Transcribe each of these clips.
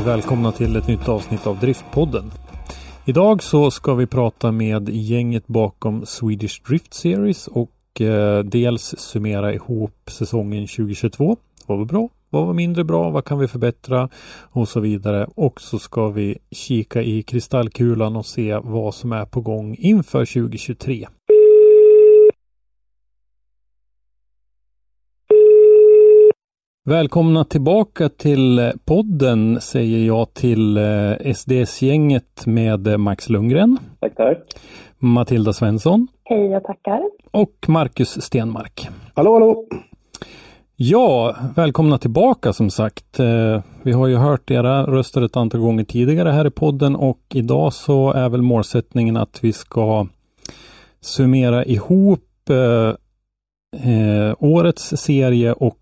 Och välkomna till ett nytt avsnitt av Driftpodden. Idag så ska vi prata med gänget bakom Swedish Drift Series och eh, dels summera ihop säsongen 2022. Vad var bra? Vad var mindre bra? Vad kan vi förbättra? Och så vidare. Och så ska vi kika i kristallkulan och se vad som är på gång inför 2023. Välkomna tillbaka till podden säger jag till eh, SDS-gänget med Max Lundgren, Tack, tack. Matilda Svensson Hej, jag tackar. och Marcus Stenmark. Hallå, hallå! Ja, välkomna tillbaka som sagt. Eh, Vi har ju hört era röster ett antal gånger tidigare här i podden och idag så är väl målsättningen att vi ska summera ihop eh, eh, årets serie och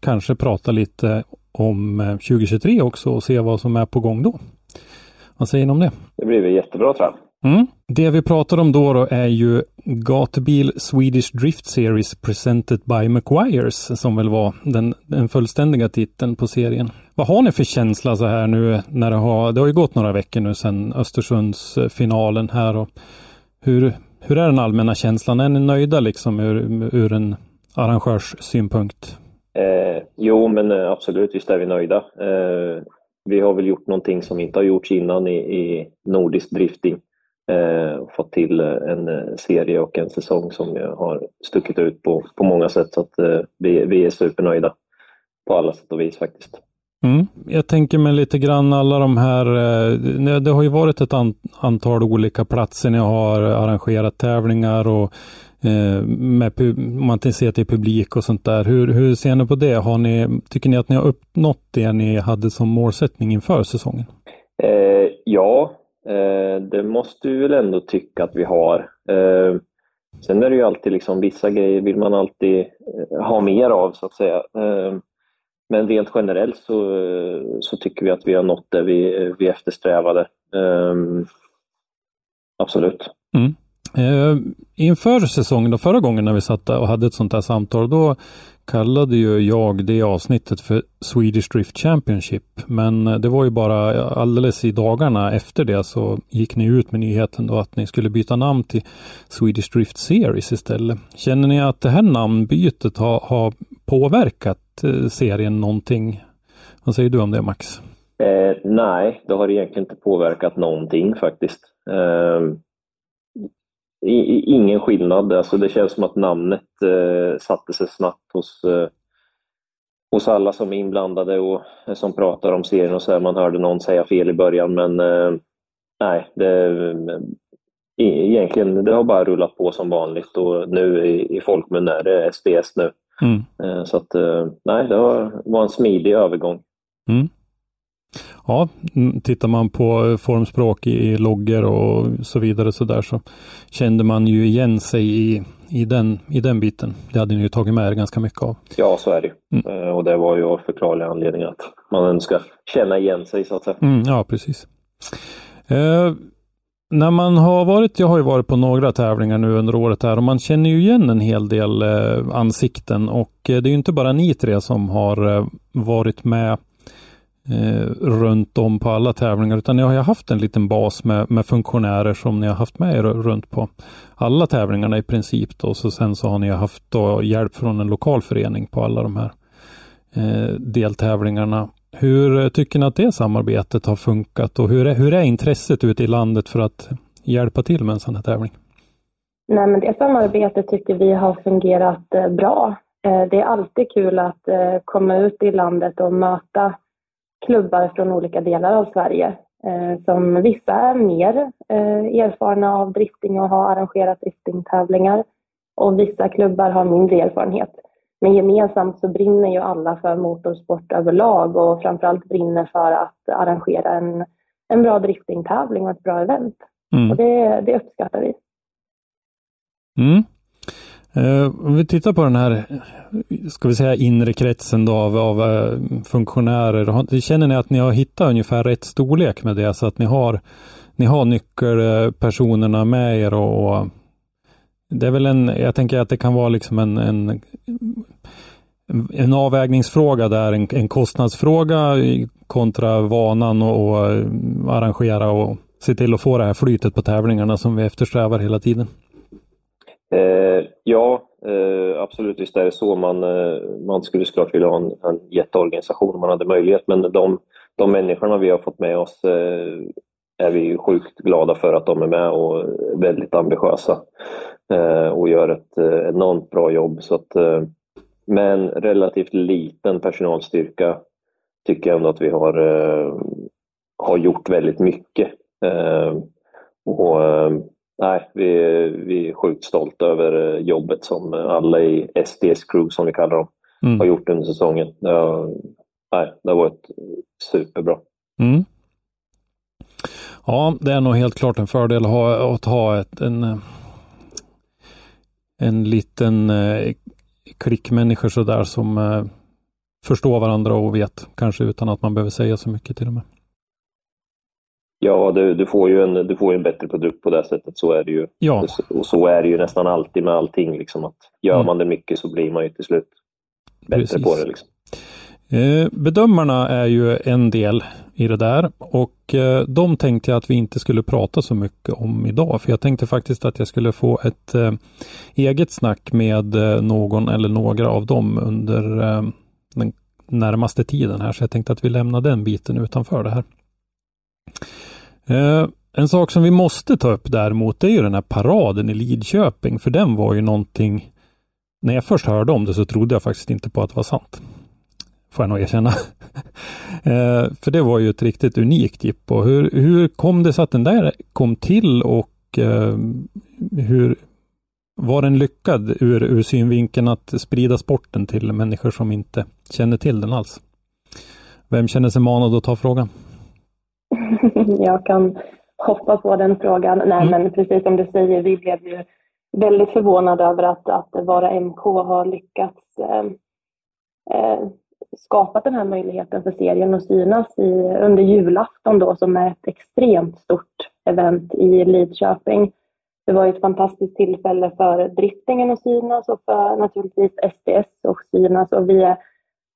kanske prata lite om eh, 2023 också och se vad som är på gång då. Vad säger ni om det? Det blir väl jättebra tror jag. Mm. Det vi pratar om då, då är ju Gatubil Swedish Drift Series Presented by Macquires som väl var den, den fullständiga titeln på serien. Vad har ni för känsla så här nu när det har, det har ju gått några veckor nu sedan Östersundsfinalen här och hur, hur är den allmänna känslan? Är ni nöjda liksom ur, ur en arrangörssynpunkt? Eh, jo, men eh, absolut, visst är vi nöjda. Eh, vi har väl gjort någonting som inte har gjorts innan i, i nordisk drifting. Eh, och fått till eh, en eh, serie och en säsong som har stuckit ut på, på många sätt. Så att eh, vi, vi är supernöjda på alla sätt och vis faktiskt. Mm. Jag tänker mig lite grann alla de här, det har ju varit ett antal olika platser ni har arrangerat tävlingar och med, pu- om man ser till publik och sånt där. Hur, hur ser ni på det? Har ni, tycker ni att ni har uppnått det ni hade som målsättning inför säsongen? Eh, ja, eh, det måste vi väl ändå tycka att vi har. Eh, sen är det ju alltid liksom vissa grejer vill man alltid eh, ha mer av så att säga. Eh, men rent generellt så, eh, så tycker vi att vi har nått det vi, vi eftersträvade. Eh, absolut. Eh, inför säsongen, då, förra gången när vi satt där och hade ett sånt här samtal, då kallade ju jag det avsnittet för Swedish Drift Championship. Men eh, det var ju bara alldeles i dagarna efter det så gick ni ut med nyheten då att ni skulle byta namn till Swedish Drift Series istället. Känner ni att det här namnbytet har, har påverkat eh, serien någonting? Vad säger du om det Max? Eh, nej, det har egentligen inte påverkat någonting faktiskt. Eh, ingen skillnad. Alltså det känns som att namnet eh, satte sig snabbt hos, eh, hos alla som är inblandade och eh, som pratar om serien och så här. Man hörde någon säga fel i början men eh, nej, det, e- egentligen det har bara rullat på som vanligt och nu i, i folkmun är det SBS nu. Mm. Eh, så att eh, nej, det var, var en smidig övergång. Mm. Ja, mm, tittar man på eh, formspråk i, loggor och så vidare så där så kände man ju igen sig i, i, den, i den biten. Det hade ni ju tagit med er ganska mycket av. Ja, så är det ju. Mm. Eh, Och det var ju av förklarliga anledningar att man önskar känna igen sig så att säga. Mm, ja, precis. Eh, när man har varit, jag har ju varit på några tävlingar nu under året här och man känner ju igen en hel del eh, ansikten och eh, det är ju inte bara ni tre som har eh, varit med eh, runt om på alla tävlingar utan ni har ju haft en liten bas med, med funktionärer som ni har haft med er runt på alla tävlingarna i princip då. Så sen så har ni haft då hjälp från en lokal förening på alla de här eh, deltävlingarna. Hur eh, tycker ni att det samarbetet har funkat och hur är, hur är intresset ute i landet för att hjälpa till med en sån här tävling? Nej, men det samarbetet tycker vi har fungerat eh, bra. Eh, det är alltid kul att komma ut i landet och möta klubbar från olika delar av Sverige. eh, Som vissa är mer eh, erfarna av drifting och har arrangerat driftingtävlingar. och vissa klubbar har mindre erfarenhet. Men gemensamt så brinner ju alla för motorsport överlag och framförallt brinner för att arrangera en, en bra driftingtävling och ett bra event. Mm. Och det, det uppskattar vi. Mm. Eh, om vi tittar på den här, ska vi säga inre kretsen då av, av eh, funktionärer. Känner ni att ni har hittat ungefär rätt storlek med det så att ni har, ni har nyckelpersonerna med er och, och det är väl en, jag tänker att det kan vara liksom en, en, en avvägningsfråga där, en, en kostnadsfråga kontra vanan och, och eh, arrangera och se till att få det här flytet på tävlingarna som vi eftersträvar hela tiden. Eh, ja, eh, absolut visst är det så. Man, eh, man skulle såklart vilja ha en, en jätteorganisation om man hade möjlighet, men de, de människorna vi har fått med oss eh, är vi sjukt glada för att de är med och är väldigt ambitiösa eh, och gör ett eh, enormt bra jobb. Så att, eh, med en relativt liten personalstyrka tycker jag ändå att vi har, eh, har gjort väldigt mycket. Eh, och nej, vi, vi är sjukt stolta över eh, jobbet som alla i SDS Crew, som vi kallar dem, mm. har gjort under säsongen. Det har, nej, det har varit superbra. Mm. Ja, det är nog helt klart en fördel att ha, att ha ett, en, en liten eh, klick människor sådär som eh, förstår varandra och vet, kanske utan att man behöver säga så mycket till och med. Ja, du, du, får ju en, du får en bättre produkt på det sättet. Så är det ju. Ja. Och så är det ju nästan alltid med allting. Liksom, att gör mm. man det mycket så blir man ju till slut bättre Precis. på det. Liksom. Eh, bedömarna är ju en del i det där och eh, de tänkte jag att vi inte skulle prata så mycket om idag. För jag tänkte faktiskt att jag skulle få ett eh, eget snack med eh, någon eller några av dem under eh, den närmaste tiden här. Så jag tänkte att vi lämnar den biten utanför det här. Eh, en sak som vi måste ta upp däremot är ju den här paraden i Lidköping, för den var ju någonting när jag först hörde om det så trodde jag faktiskt inte på att det var sant. Får jag nog erkänna. eh, för det var ju ett riktigt unikt jippo. Hur, hur kom det sig att den där kom till och eh, hur var den lyckad ur, ur synvinkeln att sprida sporten till människor som inte känner till den alls? Vem känner sig manad att ta frågan? jag kan hoppa på den frågan. Nej, mm. men precis som du säger, vi blev ju väldigt förvånade över att, att Vara MK har lyckats eh, eh, skapat den här möjligheten för serien att synas i, under julafton då, som är ett extremt stort event i Lidköping. Det var ett fantastiskt tillfälle för driftingen att synas och för naturligtvis SDS att synas och vi,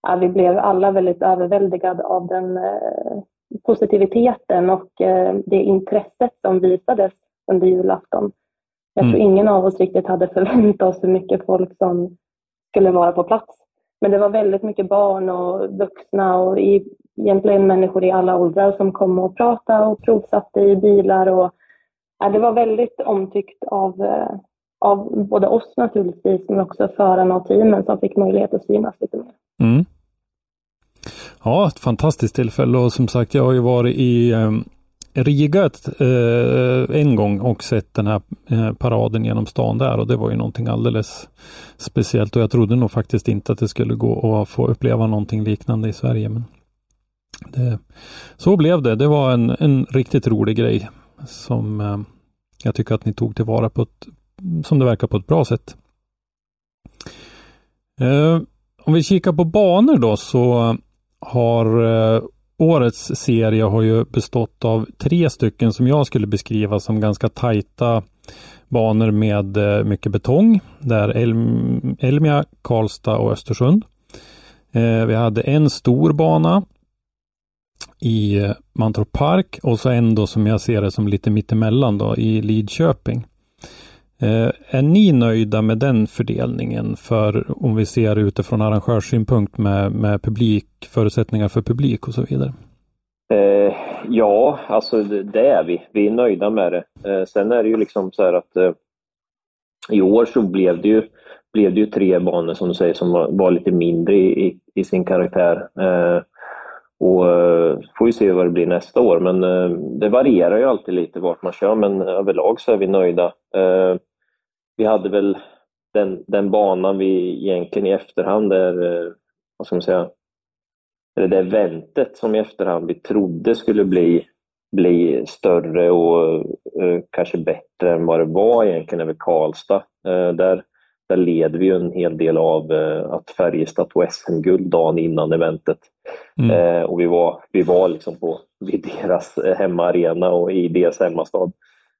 ja, vi blev alla väldigt överväldigade av den eh, positiviteten och eh, det intresset som visades under julafton. Jag tror mm. ingen av oss riktigt hade förväntat oss hur mycket folk som skulle vara på plats. Men det var väldigt mycket barn och vuxna och egentligen människor i alla åldrar som kom och pratade och provsatte i bilar. Och, ja, det var väldigt omtyckt av, eh, av både oss naturligtvis men också förarna och teamen som fick möjlighet att synas lite mer. Mm. Ja, ett fantastiskt tillfälle och som sagt, jag har ju varit i eh, Riga ett, eh, en gång och sett den här eh, paraden genom stan där och det var ju någonting alldeles speciellt och jag trodde nog faktiskt inte att det skulle gå att få uppleva någonting liknande i Sverige. Men det, så blev det. Det var en, en riktigt rolig grej som eh, jag tycker att ni tog tillvara på ett, som det verkar på ett bra sätt. Eh, om vi kikar på banor då så har eh, årets serie har ju bestått av tre stycken som jag skulle beskriva som ganska tajta banor med eh, mycket betong. Där Elm, Elmia, Karlstad och Östersund. Eh, vi hade en stor bana i eh, Mantorp Park och så en då som jag ser det som lite mittemellan då i Lidköping. Eh, är ni nöjda med den fördelningen för om vi ser utifrån arrangörssynpunkt med, med publik, förutsättningar för publik och så vidare? Eh, ja, alltså det, är vi. Vi är nöjda med det. Eh, sen är det ju liksom så här att eh, i år så blev det ju, blev det ju tre banor som du säger som var, var lite mindre i, i, i sin karaktär. Eh, och eh, får vi se vad det blir nästa år, men eh, det varierar ju alltid lite vart man kör, men överlag så är vi nöjda. Eh, vi hade väl den, den banan vi egentligen i efterhand är, eh, vad ska man säga, eller det eventet som i efterhand vi trodde skulle bli, bli större och uh, kanske bättre än vad det var egentligen över Karlstad. Uh, där, där led vi en hel del av uh, att Färjestad tog SM-guld dagen innan eventet. Mm. och vi var, vi var liksom på vid deras hemmaarena och i deras hemmastad.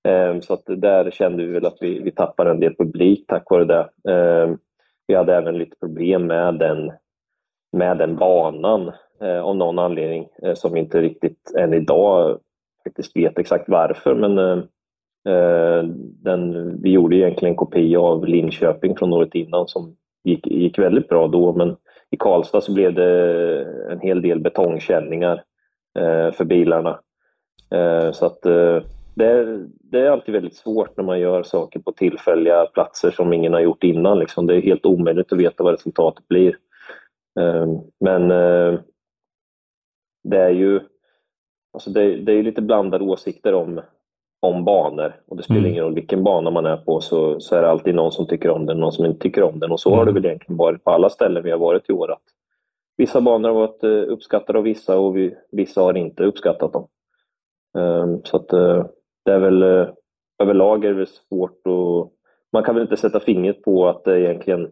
Ehm, så att där kände vi väl att vi, vi tappade en del publik tack vare det. Ehm, vi hade även lite problem med den med den banan eh, av någon anledning eh, som vi inte riktigt än idag faktiskt vet exakt varför. Men eh, den, vi gjorde egentligen en kopia av Linköping från året innan som gick, gick väldigt bra då. Men i Karlstad så blev det en hel del betongkänningar för bilarna. Så att det är, det är alltid väldigt svårt när man gör saker på tillfälliga platser som ingen har gjort innan. Liksom. Det är helt omöjligt att veta vad resultatet blir. Ehm, men eh, det är ju alltså det, det är lite blandade åsikter om, om banor och det spelar mm. ingen roll vilken bana man är på så, så är det alltid någon som tycker om den och någon som inte tycker om den och så mm. har det mm. väl egentligen varit på alla ställen vi har varit i år. Att vissa banor har varit eh, uppskattade av vissa och vi, vissa har inte uppskattat dem. Um, så att uh, det är väl uh, överlag är det svårt och man kan väl inte sätta fingret på att det egentligen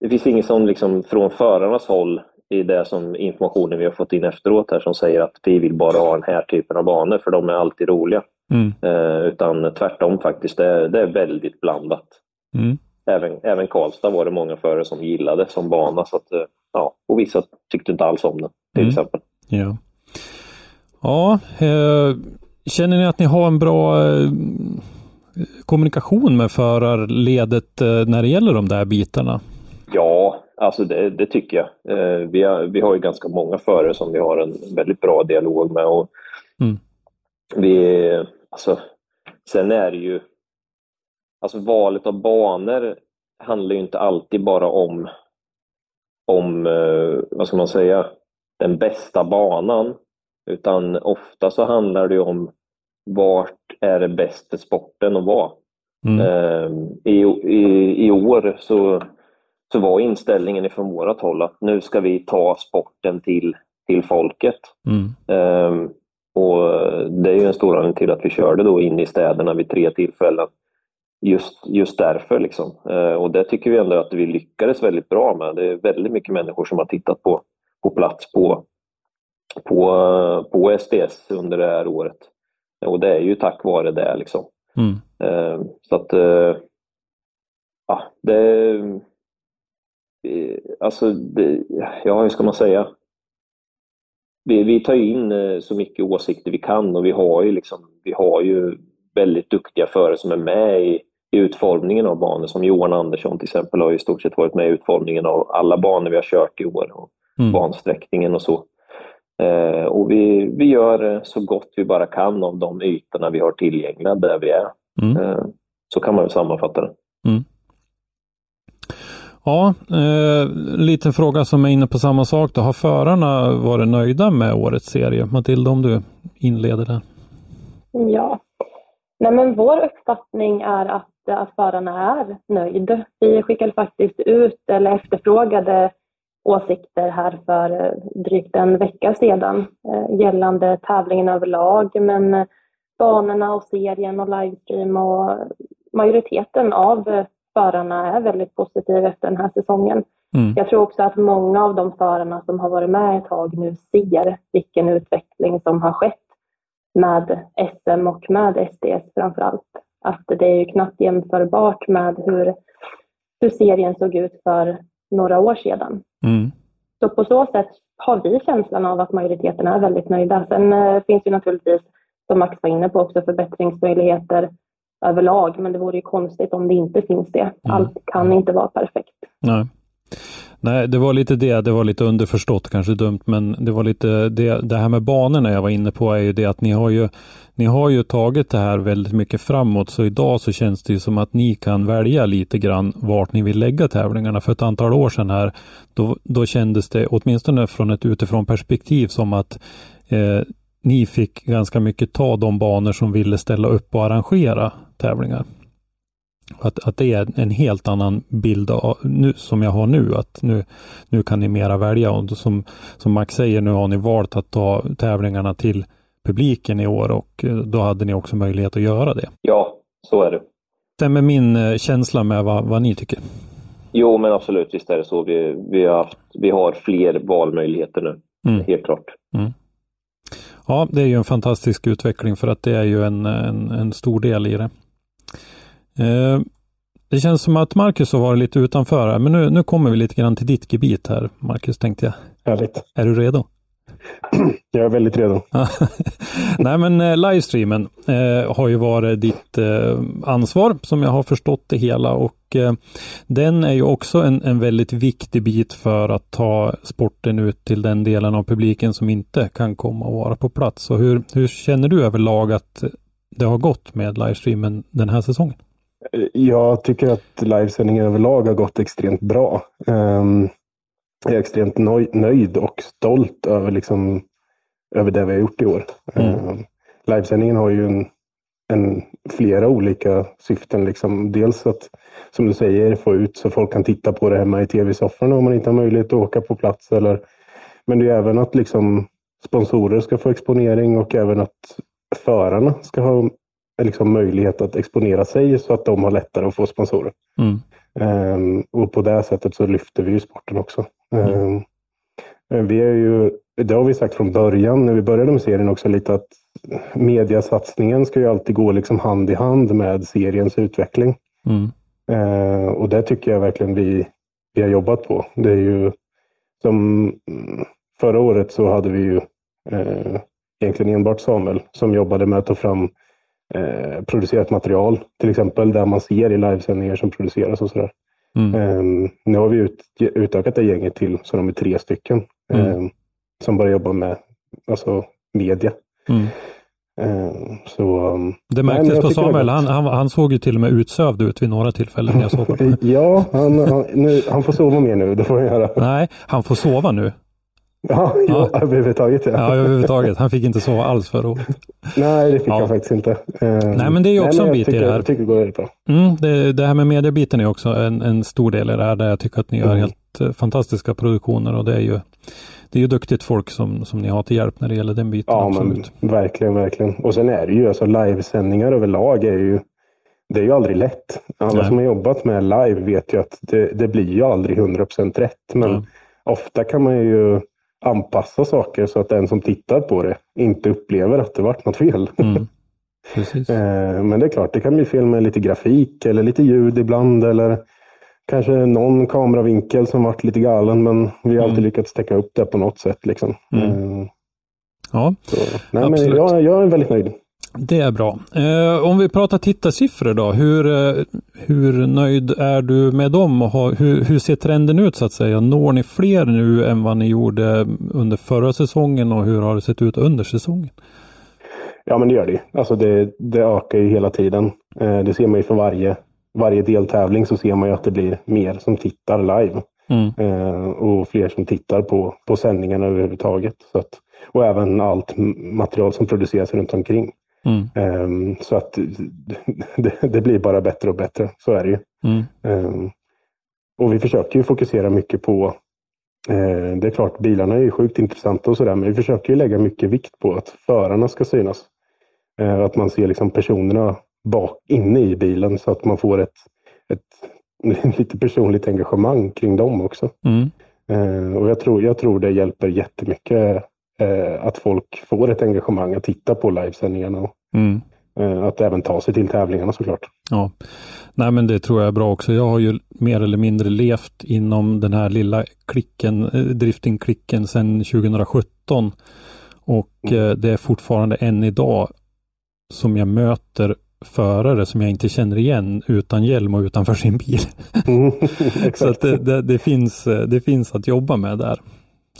det finns inget som liksom från förarnas håll i det som informationen vi har fått in efteråt här som säger att vi vill bara ha den här typen av banor för de är alltid roliga. Mm. Eh, utan tvärtom faktiskt, det är, det är väldigt blandat. Mm. Även, även Karlstad var det många förare som gillade som bana så att, eh, ja, och vissa tyckte inte alls om den till mm. exempel. Ja, ja eh, känner ni att ni har en bra eh, kommunikation med förarledet eh, när det gäller de där bitarna? Ja, alltså det, det tycker jag. Eh, vi, har, vi har ju ganska många förare som vi har en väldigt bra dialog med. Och mm. vi, alltså, sen är det ju, alltså valet av banor handlar ju inte alltid bara om, om vad ska man säga, den bästa banan. Utan ofta så handlar det om vart är det bäst för sporten att vara. Mm. Eh, I, i, I år så så var inställningen ifrån vårat håll att nu ska vi ta sporten till, till folket. Mm. Um, och Det är ju en stor anledning till att vi körde då in i städerna vid tre tillfällen. Just, just därför. Liksom. Uh, och det tycker vi ändå att vi lyckades väldigt bra med. Det är väldigt mycket människor som har tittat på, på plats på, på, på SDS under det här året. Och det är ju tack vare det. Liksom. Mm. Uh, så att uh, ja, det Eh, alltså, det, ja hur ska man säga? Vi, vi tar in eh, så mycket åsikter vi kan och vi har ju, liksom, vi har ju väldigt duktiga förare som är med i, i utformningen av banor. Som Johan Andersson till exempel har i stort sett varit med i utformningen av alla banor vi har kört i år och mm. bansträckningen och så. Eh, och vi, vi gör så gott vi bara kan av de ytorna vi har tillgängliga där vi är. Mm. Eh, så kan man sammanfatta det. Mm. Ja, eh, liten fråga som är inne på samma sak. Då. Har förarna varit nöjda med årets serie? Matilda, om du inleder där. Ja, Nej, men vår uppfattning är att, att förarna är nöjda. Vi skickade faktiskt ut, eller efterfrågade åsikter här för drygt en vecka sedan eh, gällande tävlingen överlag, men banorna och serien och livestream och majoriteten av förarna är väldigt positiva efter den här säsongen. Mm. Jag tror också att många av de förarna som har varit med ett tag nu ser vilken utveckling som har skett med SM och med SDS framför allt. Att det är ju knappt jämförbart med hur, hur serien såg ut för några år sedan. Mm. Så på så sätt har vi känslan av att majoriteten är väldigt nöjda. Sen eh, finns det naturligtvis, som Max var inne på, också förbättringsmöjligheter överlag. Men det vore ju konstigt om det inte finns det. Mm. Allt kan inte vara perfekt. Nej. Nej, det var lite det, det var lite underförstått, kanske dumt, men det var lite det, det här med banorna jag var inne på är ju det att ni har ju, ni har ju tagit det här väldigt mycket framåt, så idag så känns det ju som att ni kan välja lite grann vart ni vill lägga tävlingarna. För ett antal år sedan här, då, då kändes det, åtminstone från ett utifrån perspektiv, som att eh, ni fick ganska mycket ta de banor som ville ställa upp och arrangera tävlingar. Att, att det är en helt annan bild av, nu, som jag har nu, att nu, nu kan ni mera välja och som, som Max säger, nu har ni valt att ta tävlingarna till publiken i år och eh, då hade ni också möjlighet att göra det. Ja, så är det. Stämmer min eh, känsla med vad, vad ni tycker? Jo, men absolut, visst är det så. Vi, vi, har, haft, vi har fler valmöjligheter nu, mm. helt klart. Mm. Ja, det är ju en fantastisk utveckling för att det är ju en, en, en stor del i det. Eh, det känns som att Marcus har varit lite utanför här, men nu, nu kommer vi lite grann till ditt gebit här, Marcus, tänkte jag. Härligt. Är du redo? Jag är väldigt redo. Nej men eh, livestreamen eh, har ju varit ditt eh, ansvar som jag har förstått det hela och den är ju också en, en väldigt viktig bit för att ta sporten ut till den delen av publiken som inte kan komma och vara på plats. Så hur, hur känner du överlag att det har gått med livestreamen den här säsongen? Jag tycker att livesändningen överlag har gått extremt bra. Um, jag är extremt nöjd och stolt över, liksom, över det vi har gjort i år. Mm. Uh, livesändningen har ju en, en, flera olika syften. Liksom. Dels att, som du säger, få ut så folk kan titta på det hemma i tv-sofforna om man inte har möjlighet att åka på plats. Eller, men det är även att liksom, sponsorer ska få exponering och även att förarna ska ha liksom, möjlighet att exponera sig så att de har lättare att få sponsorer. Mm. Um, och på det sättet så lyfter vi ju sporten också. Mm. Um, vi är ju, det har vi sagt från början när vi började med serien också lite att mediasatsningen ska ju alltid gå liksom hand i hand med seriens utveckling. Mm. Uh, och det tycker jag verkligen vi, vi har jobbat på. Det är ju som förra året så hade vi ju uh, egentligen enbart Samuel som jobbade med att ta fram eh, producerat material, till exempel där man ser i livesändningar som produceras och sådär. Mm. Eh, nu har vi ut, utökat det gänget till så de är tre stycken mm. eh, som börjar jobba med alltså, media. Mm. Ehm, så, um, det märktes nej, på Samuel, han, han, han, såg ju till och med utsövd ut vid några tillfällen. Jag såg på ja, han, han, nu, han får sova mer nu, det får han göra. Nej, han får sova nu. Ja, ja. överhuvudtaget. Ja. ja, överhuvudtaget. Han fick inte sova alls förra året. Nej, det fick ja. han faktiskt inte. Uh, nej, men det är ju också nej, en bit tycker, i det här. Jag tycker det går väldigt bra. Mm, det, det, här med mediebiten är också en, en stor del i det här, där jag tycker att ni gör mm. helt uh, fantastiska produktioner och det är ju det är ju duktigt folk som, som ni har till hjälp när det gäller den biten. Ja, absolut. men verkligen, verkligen. Och sen är det ju, alltså livesändningar överlag är ju det är ju aldrig lätt. Alla Nej. som har jobbat med live vet ju att det, det blir ju aldrig 100% rätt. Men ja. ofta kan man ju anpassa saker så att den som tittar på det inte upplever att det varit något fel. Mm. Eh, men det är klart, det kan bli fel med lite grafik eller lite ljud ibland eller kanske någon kameravinkel som varit lite galen men vi har alltid mm. lyckats täcka upp det på något sätt. Liksom. Mm. Eh, ja, så, nej, absolut. Men jag, jag är väldigt nöjd. Det är bra. Eh, om vi pratar tittarsiffror då, hur, eh, hur nöjd är du med dem och har, hur, hur ser trenden ut så att säga? Når ni fler nu än vad ni gjorde under förra säsongen och hur har det sett ut under säsongen? Ja men det gör det Alltså det, det ökar ju hela tiden. Eh, det ser man ju för varje, varje deltävling så ser man ju att det blir mer som tittar live. Mm. Eh, och fler som tittar på, på sändningarna överhuvudtaget. Så att, och även allt material som produceras runt omkring. Mm. Um, så att det, det, blir bara bättre och bättre, så är det ju. Mm. Um, och vi försöker ju fokusera mycket på, uh, det är klart bilarna är ju sjukt intressanta och sådär, men vi försöker ju lägga mycket vikt på att förarna ska synas. Uh, att man ser liksom personerna bak inne i bilen så att man får ett, ett lite personligt engagemang kring dem också. Mm. Uh, och jag tror, jag tror det hjälper jättemycket eh, att folk får ett engagemang att titta på livesändningarna. Och, mm. eh, att även ta sig till tävlingarna såklart. Ja, nej men det tror jag är bra också. Jag har ju mer eller mindre levt inom den här lilla klicken, eh, driftingklicken sedan 2017. Och mm. eh, det är fortfarande än idag som jag möter förare som jag inte känner igen utan hjälm och utanför sin bil. Mm, så det, det, det, finns, det finns att jobba med där.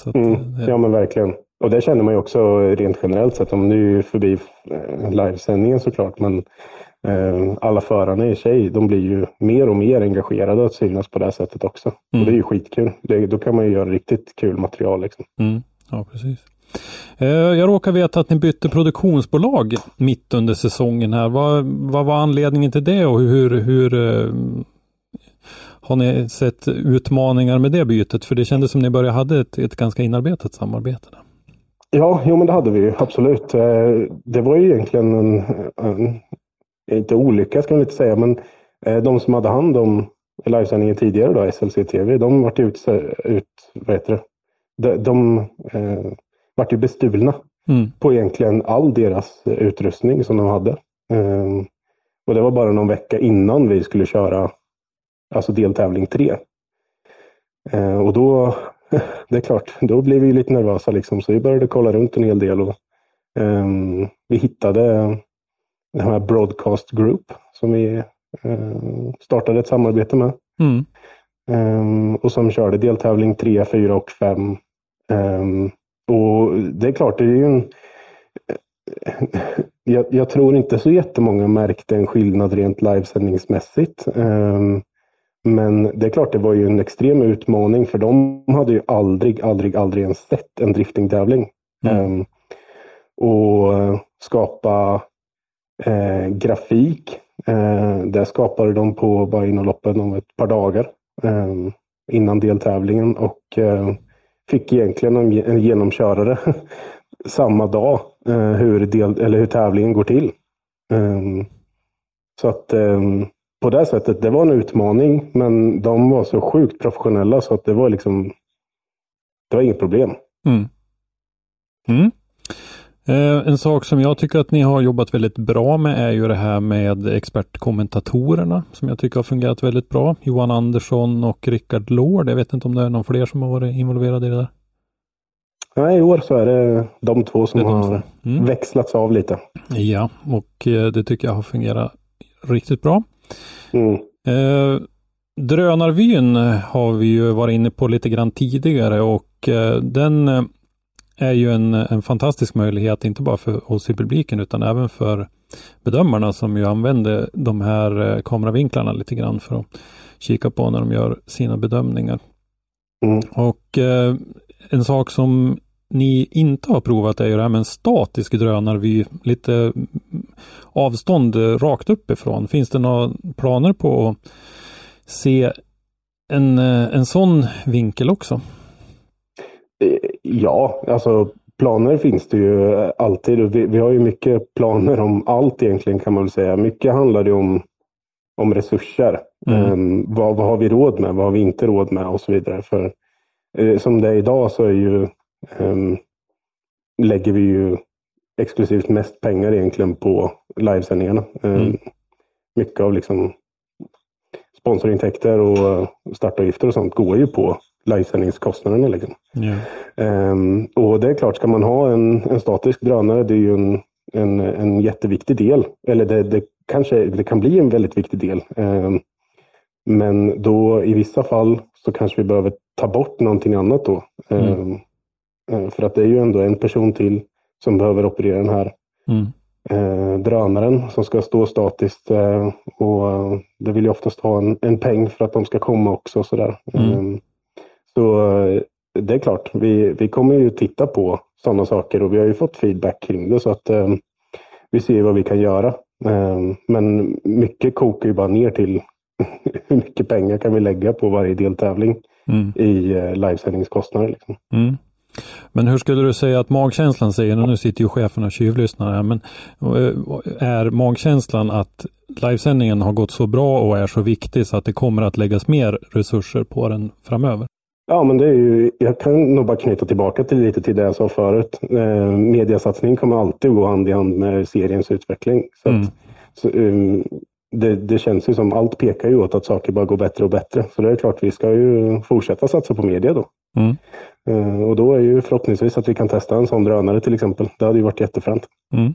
Att, mm, ja men verkligen. Och det känner man ju också rent generellt sett. Om nu är förbi eh, livesändningen såklart, men eh, alla förarna i sig, de blir ju mer och mer engagerade att synas på det sättet också. Mm. Och det är ju skitkul. Det, då kan man ju göra riktigt kul material. Liksom. Mm. Ja, precis. Eh, jag råkar veta att ni bytte produktionsbolag mitt under säsongen här. Vad, vad var anledningen till det och hur, hur har ni sett utmaningar med det bytet? För det kändes som ni började hade ett, ett ganska inarbetat samarbete. Där. Ja, jo men det hade vi ju absolut. Eh, det var ju egentligen en, en inte olycka ska man inte säga, men de som hade hand om livesändningen tidigare då, SLC TV, de vart ut, ut vad heter det? De, de eh, vart ju bestulna mm. på egentligen all deras utrustning som de hade. Eh, och det var bara någon vecka innan vi skulle köra alltså deltävling 3. Eh, och då, det är klart, då blev vi lite nervösa liksom, så vi började kolla runt en hel del och eh, vi hittade den här Broadcast Group som vi Eh, startade ett samarbete med. Mm. Um, och som körde deltävling 3, 4 och 5. Um, och det är klart, det är ju en... jag, jag, tror inte så jättemånga märkte en skillnad rent livesändningsmässigt. Um, men det är klart, det var ju en extrem utmaning för de hade ju aldrig, aldrig, aldrig ens sett en driftingtävling. Mm. och skapa eh, grafik Eh, det skapade de på bara inom loppen av ett par dagar eh, innan deltävlingen och eh, fick egentligen en, en genomkörare samma dag eh, hur, del, eller hur tävlingen går till. Eh, så att eh, på det sättet, det var en utmaning men de var så sjukt professionella så att det var liksom det var inget problem. Mm. Mm. Eh, en sak som jag tycker att ni har jobbat väldigt bra med är ju det här med expertkommentatorerna som jag tycker har fungerat väldigt bra. Johan Andersson och Rickard Lord. Jag vet inte om det är någon fler som har varit involverade i det där? Nej, i år så är det de två som de har mm. växlats av lite. Ja, och eh, det tycker jag har fungerat riktigt bra. Mm. Eh, drönarvyn har vi ju varit inne på lite grann tidigare och eh, den eh, är ju en, en fantastisk möjlighet, inte bara för oss i publiken utan även för bedömarna som ju använder de här eh, kameravinklarna lite grann för att kika på när de gör sina bedömningar. Mm. Och en sak som ni inte har provat är ju det här med en statisk drönarvy, lite avstånd rakt uppifrån. Finns det några planer på att se en, eh, en sån vinkel också? Ja, alltså planer finns det ju alltid. Vi, vi har ju mycket planer om allt egentligen kan man väl säga. Mycket handlar det om, om resurser. Mm. Um, vad, vad har vi råd med? Vad har vi inte råd med? Och så vidare. För uh, som det är idag så är ju, lägger vi ju exklusivt mest pengar egentligen på livesändningarna. Um, mm. Mycket av liksom sponsorintäkter och startavgifter och sånt går ju på livesändningskostnaderna. Liksom. Yeah. Um, och det är klart, ska man ha en, en statisk drönare, det är ju en, en, en jätteviktig del. Eller det, det, kanske det kan bli en väldigt viktig del. Um, men då i vissa fall så kanske vi behöver ta bort någonting annat då. Mm. Um, för att det är ju ändå en person till som behöver operera den här mm. uh, drönaren som ska stå statiskt. Uh, och det vill ju oftast ha en, en peng för att de ska komma också. Sådär. Mm. Så eh, det är klart, vi, vi kommer ju titta på sådana saker och vi har ju fått feedback kring det så att eh, vi ser vad vi kan göra. Eh, men mycket kokar ju bara ner till hur mycket pengar kan vi lägga på varje deltävling mm. i eh, livesändningskostnader. Liksom. Mm. Men hur skulle du säga att magkänslan säger, nu sitter ju chefen och tjuvlyssnar här, men eh, är magkänslan att livesändningen har gått så bra och är så viktig så att det kommer att läggas mer resurser på den framöver? Ja, men det är ju, jag kan nog bara knyta tillbaka till lite till det jag sa förut. Eh, mediasatsning kommer alltid gå hand i hand med seriens utveckling. Så, mm. att, så um, det, det, känns ju som allt pekar ju åt att saker bara går bättre och bättre. Så det är klart, vi ska ju fortsätta satsa på media då. Mm. Uh, och då är ju förhoppningsvis att vi kan testa en sån drönare till exempel. Det hade ju varit jättefränt. Mm.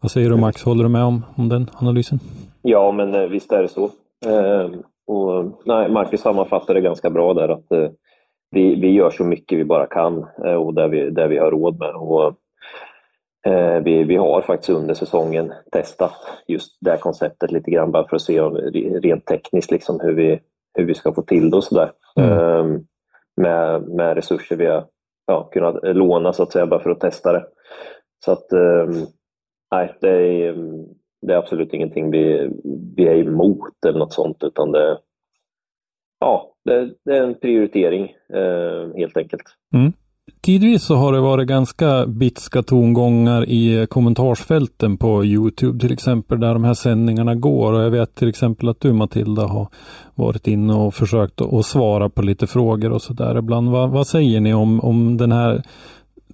Vad säger du Max, håller du med om, om den analysen? Ja, men eh, visst är det så. Uh, och, nej, Marcus sammanfattar det ganska bra där att eh, vi, vi gör så mycket vi bara kan eh, och där vi, där vi har råd med. Och, eh, vi, vi har faktiskt under säsongen testat just det här konceptet lite grann bara för att se om, rent tekniskt liksom, hur, vi, hur vi ska få till det och sådär. Mm. Med, med resurser vi har ja, kunnat låna så att säga bara för att testa det. Så att ehm, nej, det är, det är absolut ingenting vi, vi är emot eller något sånt utan det, ja, det, det är en prioritering ehm, helt enkelt. Mm. Tidvis så har det varit ganska bitska tongångar i kommentarsfälten på Youtube till exempel där de här sändningarna går och jag vet till exempel att du Matilda har varit inne och försökt att svara på lite frågor och sådär ibland. Vad, vad, säger ni om, om den här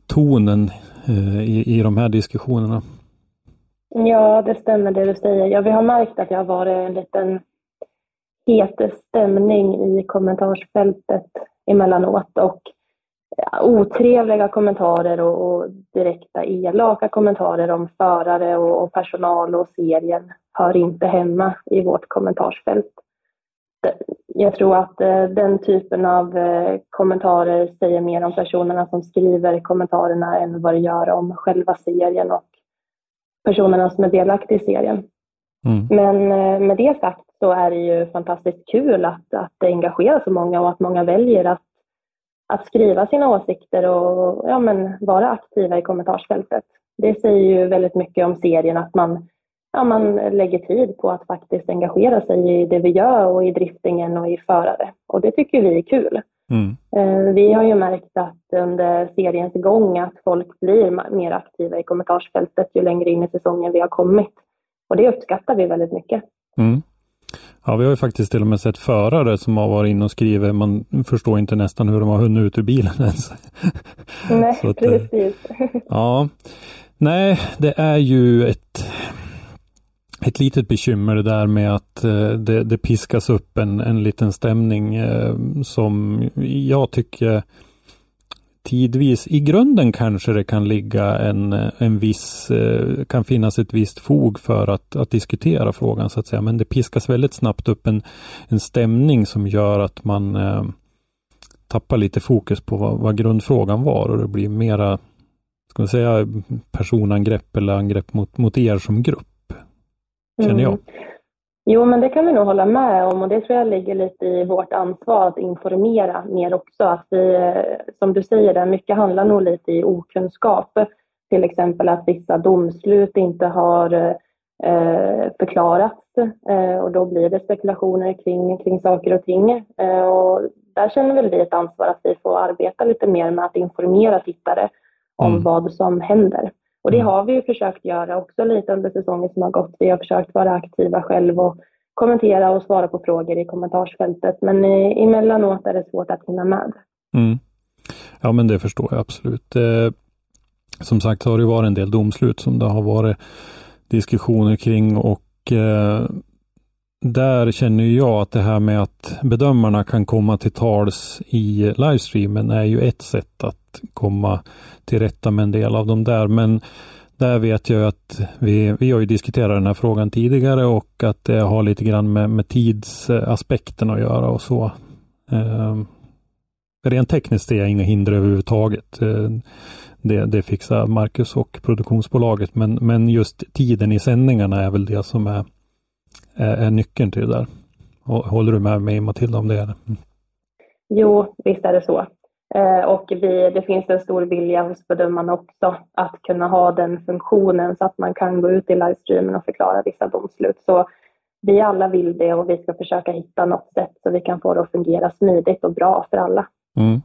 tonen eh, i, i de här diskussionerna? Ja, det stämmer det du säger. Ja, vi har märkt att det har varit en liten het stämning i kommentarsfältet emellanåt och otrevliga kommentarer och, och, direkta elaka kommentarer om förare och, och, personal och serien hör inte hemma i vårt kommentarsfält. Jag tror att eh, den typen av eh, kommentarer säger mer om personerna som skriver kommentarerna än vad det gör om själva serien och personerna som är delaktiga i serien. Mm. Men eh, med det sagt så är det ju fantastiskt kul att, att det engagerar så många och att många väljer att att skriva sina åsikter och ja, men vara aktiva i kommentarsfältet. Det säger ju väldigt mycket om serien att man, ja, man lägger tid på att faktiskt engagera sig i det vi gör och i driftingen och i förare. Och det tycker vi är kul. Mm. Eh, vi har ju märkt att under seriens gång att folk blir mer aktiva i kommentarsfältet ju längre in i säsongen vi har kommit. Och det uppskattar vi väldigt mycket. Mm. Ja, vi har ju faktiskt till och med sett förare som har varit inne och skrivit. Man förstår inte nästan hur de har hunnit ut ur bilen ens. Nej, att, eh, precis. Ja, nej, det är ju ett ett litet bekymmer det där med att eh, det, det piskas upp en, en liten stämning eh, som jag tycker tidvis, i grunden kanske det kan ligga en, en viss, eh, kan finnas ett visst fog för att, att diskutera frågan så att säga. Men det piskas väldigt snabbt upp en, en stämning som gör att man eh, tappar lite fokus på vad, vad grundfrågan var och det blir mera, ska man säga, personangrepp eller angrepp mot, mot er som grupp. Känner mm. Jo, men det kan vi nog hålla med om och det tror jag ligger lite i vårt ansvar att informera mer också. Att vi, som du säger, där mycket handlar nog lite i okunskap. Till exempel att vissa domslut inte har eh, förklarats eh, och då blir det spekulationer kring, kring saker och ting. Eh, och där känner väl vi ett ansvar att vi får arbeta lite mer med att informera tittare om mm. vad som händer. Och det mm. har vi ju försökt göra också lite under säsongen som har gått. Vi har försökt vara aktiva själv och kommentera och svara på frågor i kommentarsfältet. Men emellanåt är det svårt att hinna med. Mm. Ja, men det förstår jag absolut. Eh, som sagt har det varit en del domslut som det har varit diskussioner kring och eh, där känner jag att det här med att bedömarna kan komma till tals i livestreamen är ju ett sätt att komma till rätta med en del av dem där. Men där vet jag att vi, vi har ju diskuterat den här frågan tidigare och att det har lite grann med, med tidsaspekten att göra och så. Eh, rent tekniskt är jag inga hinder överhuvudtaget. Eh, det, det fixar Marcus och produktionsbolaget, men, men just tiden i sändningarna är väl det som är, är, är nyckeln till det där. Håller du med mig Matilda om det? Mm. Jo, visst är det så. Eh, och vi, det finns en stor vilja hos bedömarna också att kunna ha den funktionen så att man kan gå ut i livestreamen och förklara vissa domslut. Så vi alla vill det och vi ska försöka hitta något sätt så vi kan få det att fungera smidigt och bra för alla. Mm.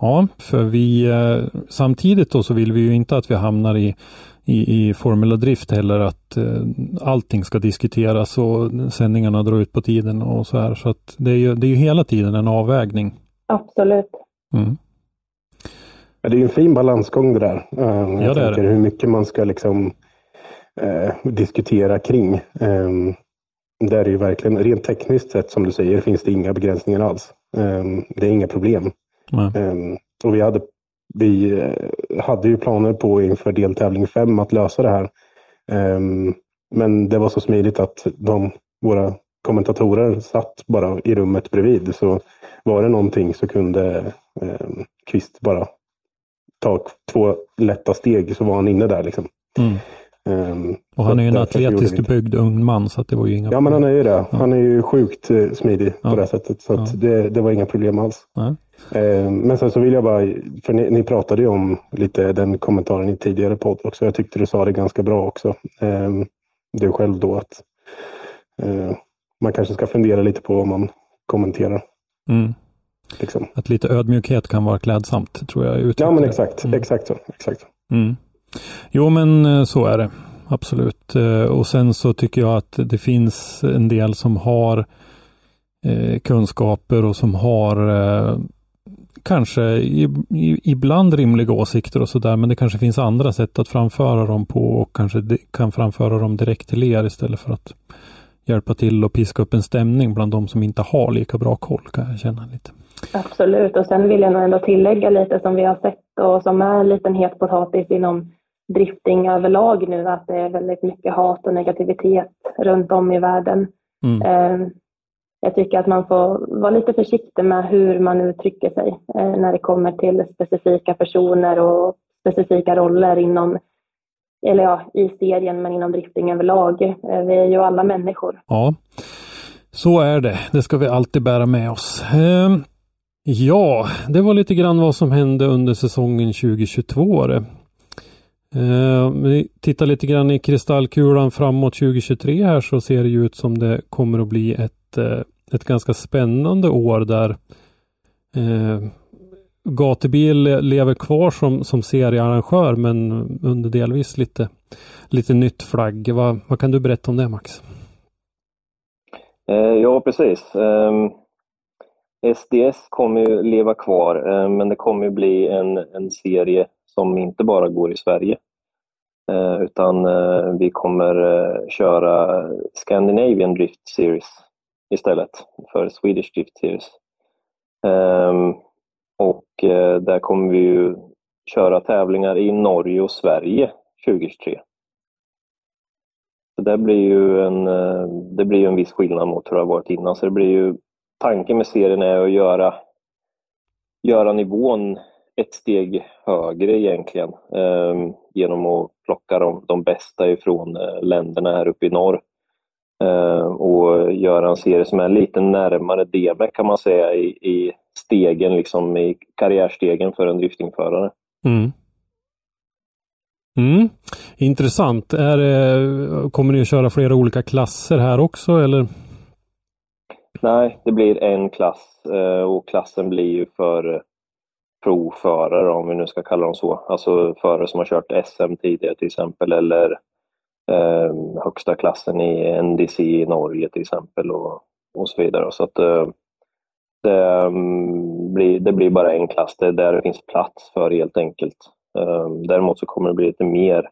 Ja, för vi eh, samtidigt då så vill vi ju inte att vi hamnar i i, i Formula Drift heller att eh, allting ska diskuteras och sändningarna drar ut på tiden och så här. Så att det är ju, det är ju hela tiden en avvägning. Absolut. Mm. Ja, det är en fin balansgång det där. Uh, ja, det är det. hur mycket man ska liksom uh, diskutera kring. Um, där är ju verkligen, rent tekniskt sett som du säger, finns det inga begränsningar alls. Um, det är inga problem. Um, och vi hade, vi eh, hade ju planer på inför deltävling 5 att lösa det här. Ehm, men det var så smidigt att de, våra kommentatorer satt bara i rummet bredvid. Så var det någonting så kunde ehm, Kvist bara ta två lätta steg så var han inne där. Liksom. Mm. Um, och han är ju en atletiskt byggd ung man så att det var ju inga Ja men han är ju det. Han är ju sjukt uh, smidig ja. på det sättet. Så ja. det, det, var inga problem alls. Um, men sen så vill jag bara, för ni, ni, pratade ju om lite den kommentaren i tidigare podd också. Jag tyckte du sa det ganska bra också. Um, du själv då att uh, man kanske ska fundera lite på vad man kommenterar. Mm. Liksom. Att lite ödmjukhet kan vara klädsamt, tror jag. Ja, men exakt. Mm. Exakt så. Exakt så. Mm. Jo, men eh, så är det. Absolut. Eh, och sen så tycker jag att det finns en del som har eh, kunskaper och som har kanske ibland rimliga åsikter och sådär, men det kanske finns andra sätt att framföra dem på och kanske kan framföra dem direkt till er istället för att hjälpa till och piska upp en stämning bland de som inte har lika bra koll kan jag känna lite. Absolut, och sen vill jag nog ändå tillägga lite som vi har sett och som är en liten het potatis inom drifting överlag nu, att det är väldigt mycket hat och negativitet runt om i världen. Mm. Ehm, jag tycker att man får vara lite försiktig med hur man uttrycker sig eh, när det kommer till specifika personer och specifika roller inom eller ja, i serien men inom drifting överlag. Eh, vi är ju alla människor. Ja, så är det. Det ska vi alltid bära med oss. Ehm, ja, det var lite grann vad som hände under säsongen 2022. Ehm, vi tittar lite grann i kristallkulan framåt 2023 här så ser det ju ut som det kommer att bli ett, eh, ett ganska spännande år där eh, Gatebil lever kvar som, som seriearrangör men under delvis lite, lite nytt flagg. Vad, vad kan du berätta om det Max? Eh, ja precis. Eh, SDS kommer ju leva kvar eh, men det kommer ju bli en, en serie som inte bara går i Sverige. Eh, utan eh, vi kommer eh, köra Scandinavian Drift Series istället för Swedish Drift Series. Ehm, och där kommer vi ju köra tävlingar i Norge och Sverige 2023. Så det blir ju en, det blir en viss skillnad mot hur det har varit innan. Så det blir ju, tanken med serien är att göra, göra nivån ett steg högre egentligen eh, genom att plocka de, de bästa ifrån eh, länderna här uppe i norr eh, och göra en serie som är lite närmare DMEC kan man säga i, i stegen, liksom i karriärstegen för en driftingförare. Mm. Mm. Intressant. Är, kommer ni att köra flera olika klasser här också eller? Nej, det blir en klass eh, och klassen blir ju för provförare om vi nu ska kalla dem så. Alltså förare som har kört SM tidigare till exempel eller eh, högsta klassen i NDC i Norge till exempel och, och så vidare. Så att eh, det, mm, blir, det blir bara en klass, det är där det finns plats för helt enkelt. Eh, däremot så kommer det bli lite mer,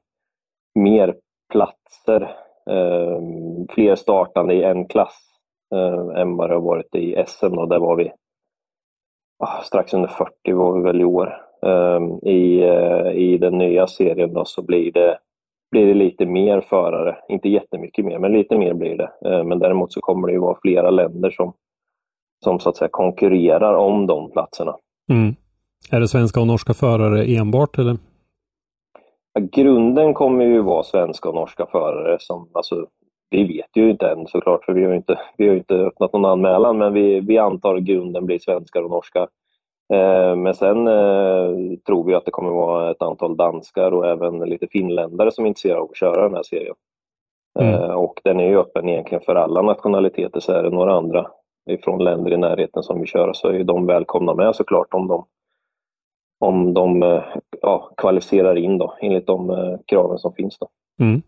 mer platser, eh, fler startande i en klass eh, än vad det har varit i SM. Då. Där var vi strax under 40 var vi väl i år. Um, i, uh, I den nya serien då så blir det, blir det lite mer förare, inte jättemycket mer, men lite mer blir det. Uh, men däremot så kommer det ju vara flera länder som som så att säga konkurrerar om de platserna. Mm. Är det svenska och norska förare enbart eller? Ja, grunden kommer ju vara svenska och norska förare som, alltså, vi vet ju inte än såklart för vi har inte, vi har inte öppnat någon anmälan men vi, vi antar att grunden blir svenskar och norska. Eh, men sen eh, tror vi att det kommer vara ett antal danskar och även lite finländare som är intresserade av att köra den här serien. Mm. Eh, och den är ju öppen egentligen för alla nationaliteter så är det några andra ifrån länder i närheten som vi kör så är de välkomna med såklart om de, om de eh, ja, kvalificerar in då, enligt de eh, kraven som finns. Då. Mm.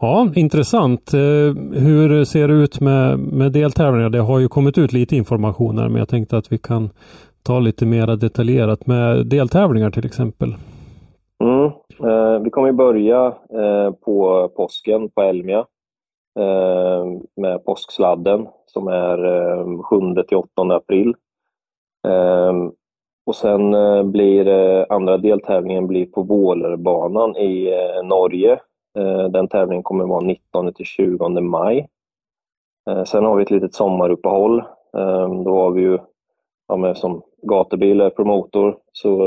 Ja, intressant. Eh, hur ser det ut med, med deltävlingar? Det har ju kommit ut lite informationer men jag tänkte att vi kan ta lite mer detaljerat med deltävlingar till exempel. Mm. Eh, vi kommer börja eh, på påsken på Elmia eh, med påsksladden som är eh, 7 till 8 april. Ehm, och sen eh, blir eh, andra deltävlingen blir på Vålerbanan i eh, Norge. Eh, den tävlingen kommer vara 19 till 20 maj. Eh, sen har vi ett litet sommaruppehåll. Eh, då har vi ju, ja, som gatubil är promotor så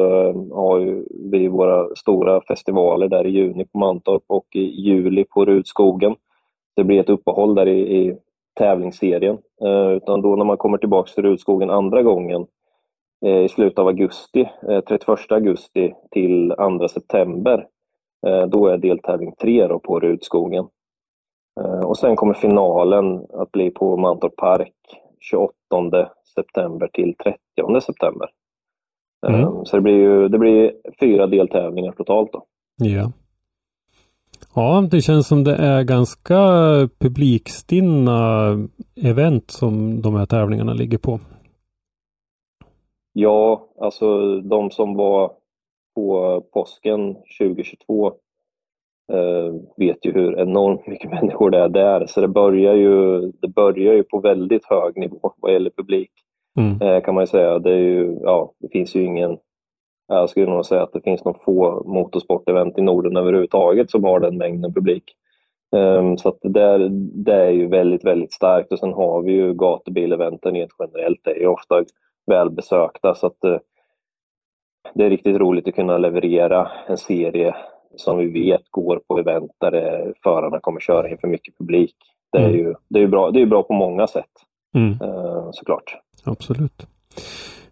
har vi våra stora festivaler där i juni på Mantorp och i juli på Rudskogen. Det blir ett uppehåll där i, i tävlingsserien. Utan då när man kommer tillbaka till Rudskogen andra gången i slutet av augusti, 31 augusti till 2 september, då är deltävling 3 på Rudskogen. Och sen kommer finalen att bli på Mantorp Park 28 september till 30 september. Mm. Ehm, så det blir, ju, det blir fyra deltävlingar totalt. Då. Ja. Ja, det känns som det är ganska publikstinna event som de här tävlingarna ligger på. Ja, alltså de som var på påsken 2022 eh, vet ju hur enormt mycket människor det är där. Så det börjar ju, det börjar ju på väldigt hög nivå vad gäller publik. Mm. Eh, kan man ju säga. Det, är ju, ja, det finns ju ingen, jag skulle nog säga att det finns nog få motorsportevent i Norden överhuvudtaget som har den mängden publik. Um, så det, det är ju väldigt, väldigt starkt och sen har vi ju gatubileventen rent generellt, det är ju ofta välbesökta så att uh, det är riktigt roligt att kunna leverera en serie som vi vet går på event där förarna kommer köra inför mycket publik. Det är mm. ju det är bra, det är bra på många sätt mm. uh, såklart. Absolut.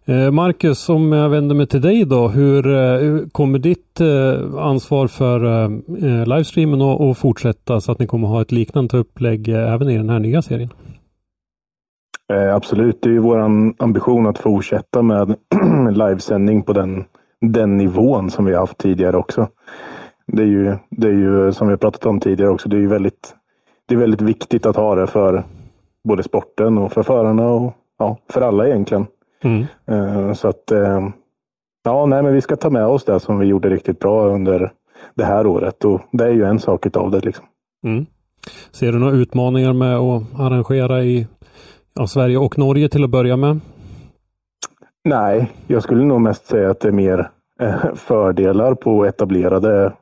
Eh, Marcus, om jag vänder mig till dig då, hur, eh, hur kommer ditt eh, ansvar för livestreamen att fortsätta så att ni kommer ha ett liknande upplägg även i den här nya serien? Absolut, det är vår ambition att fortsätta med livesändning på den, den nivån som vi har haft tidigare också. Det är ju, det är ju som vi har pratat om tidigare också, det är ju väldigt, det är väldigt viktigt att ha det för både sporten och för förarna och ja, för alla egentligen. Mm. Uh, så att uh, ja, nej, men vi ska ta med oss det som vi gjorde riktigt bra under det här året och det är ju en sak utav det. Liksom. Mm. Ser du några utmaningar med att arrangera i ja, Sverige och Norge till att börja med? Nej, jag skulle nog mest säga att det är mer eh, fördelar på etablerade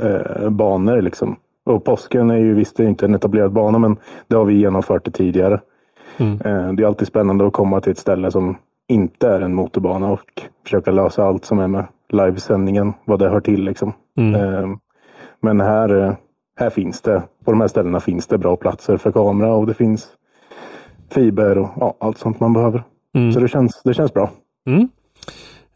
eh, banor. Liksom. Och påsken är ju visst inte en etablerad bana, men det har vi genomfört det tidigare. Mm. Eh, det är alltid spännande att komma till ett ställe som inte är en motorbana och försöka lösa allt som är med livesändningen, vad det hör till. Liksom. Mm. Eh, men här, eh, här finns det, på de här ställena finns det bra platser för kamera och det finns fiber och ja, allt sånt man behöver. Mm. Så det känns, det känns bra. Mm.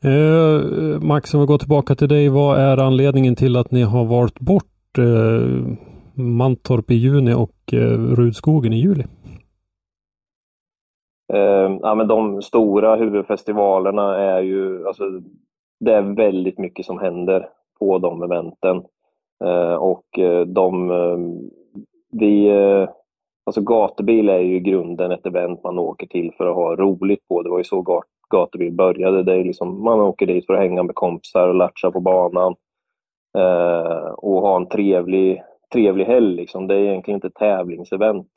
Eh, Max, om vi går tillbaka till dig. Vad är anledningen till att ni har valt bort eh, Mantorp i juni och eh, Rudskogen i juli? Eh, ja, men de stora huvudfestivalerna är ju, alltså, det är väldigt mycket som händer på de eventen. Eh, och eh, de, eh, vi, eh, alltså gatubil är ju i grunden ett event man åker till för att ha roligt på. Det var ju så gatubil började. Det är liksom, man åker dit för att hänga med kompisar och latcha på banan. Eh, och ha en trevlig, trevlig helg. Liksom. Det är egentligen inte ett tävlingsevent.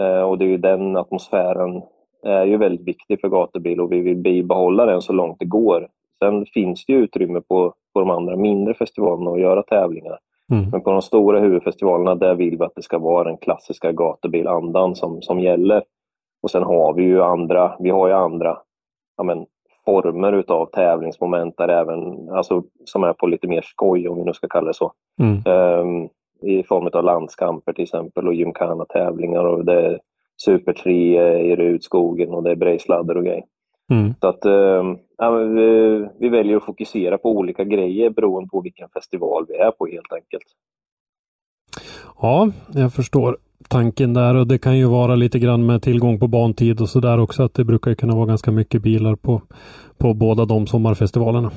Eh, och det är ju den atmosfären är ju väldigt viktig för gatubil och vi vill bibehålla den så långt det går. Sen finns det ju utrymme på, på de andra mindre festivalerna att göra tävlingar. Mm. Men på de stora huvudfestivalerna där vill vi att det ska vara den klassiska gatubilandan som, som gäller. Och sen har vi ju andra, vi har ju andra ja men, former utav tävlingsmoment där även, alltså, som är på lite mer skoj om vi nu ska kalla det så. Mm. Um, I form av landskamper till exempel och gymkhana-tävlingar och det Super 3 i Rudskogen och det är brejsladder och grejer. Mm. Så att, äh, vi, vi, väljer att fokusera på olika grejer beroende på vilken festival vi är på helt enkelt. Ja, jag förstår tanken där och det kan ju vara lite grann med tillgång på bantid och sådär också att det brukar kunna vara ganska mycket bilar på, på båda de sommarfestivalerna.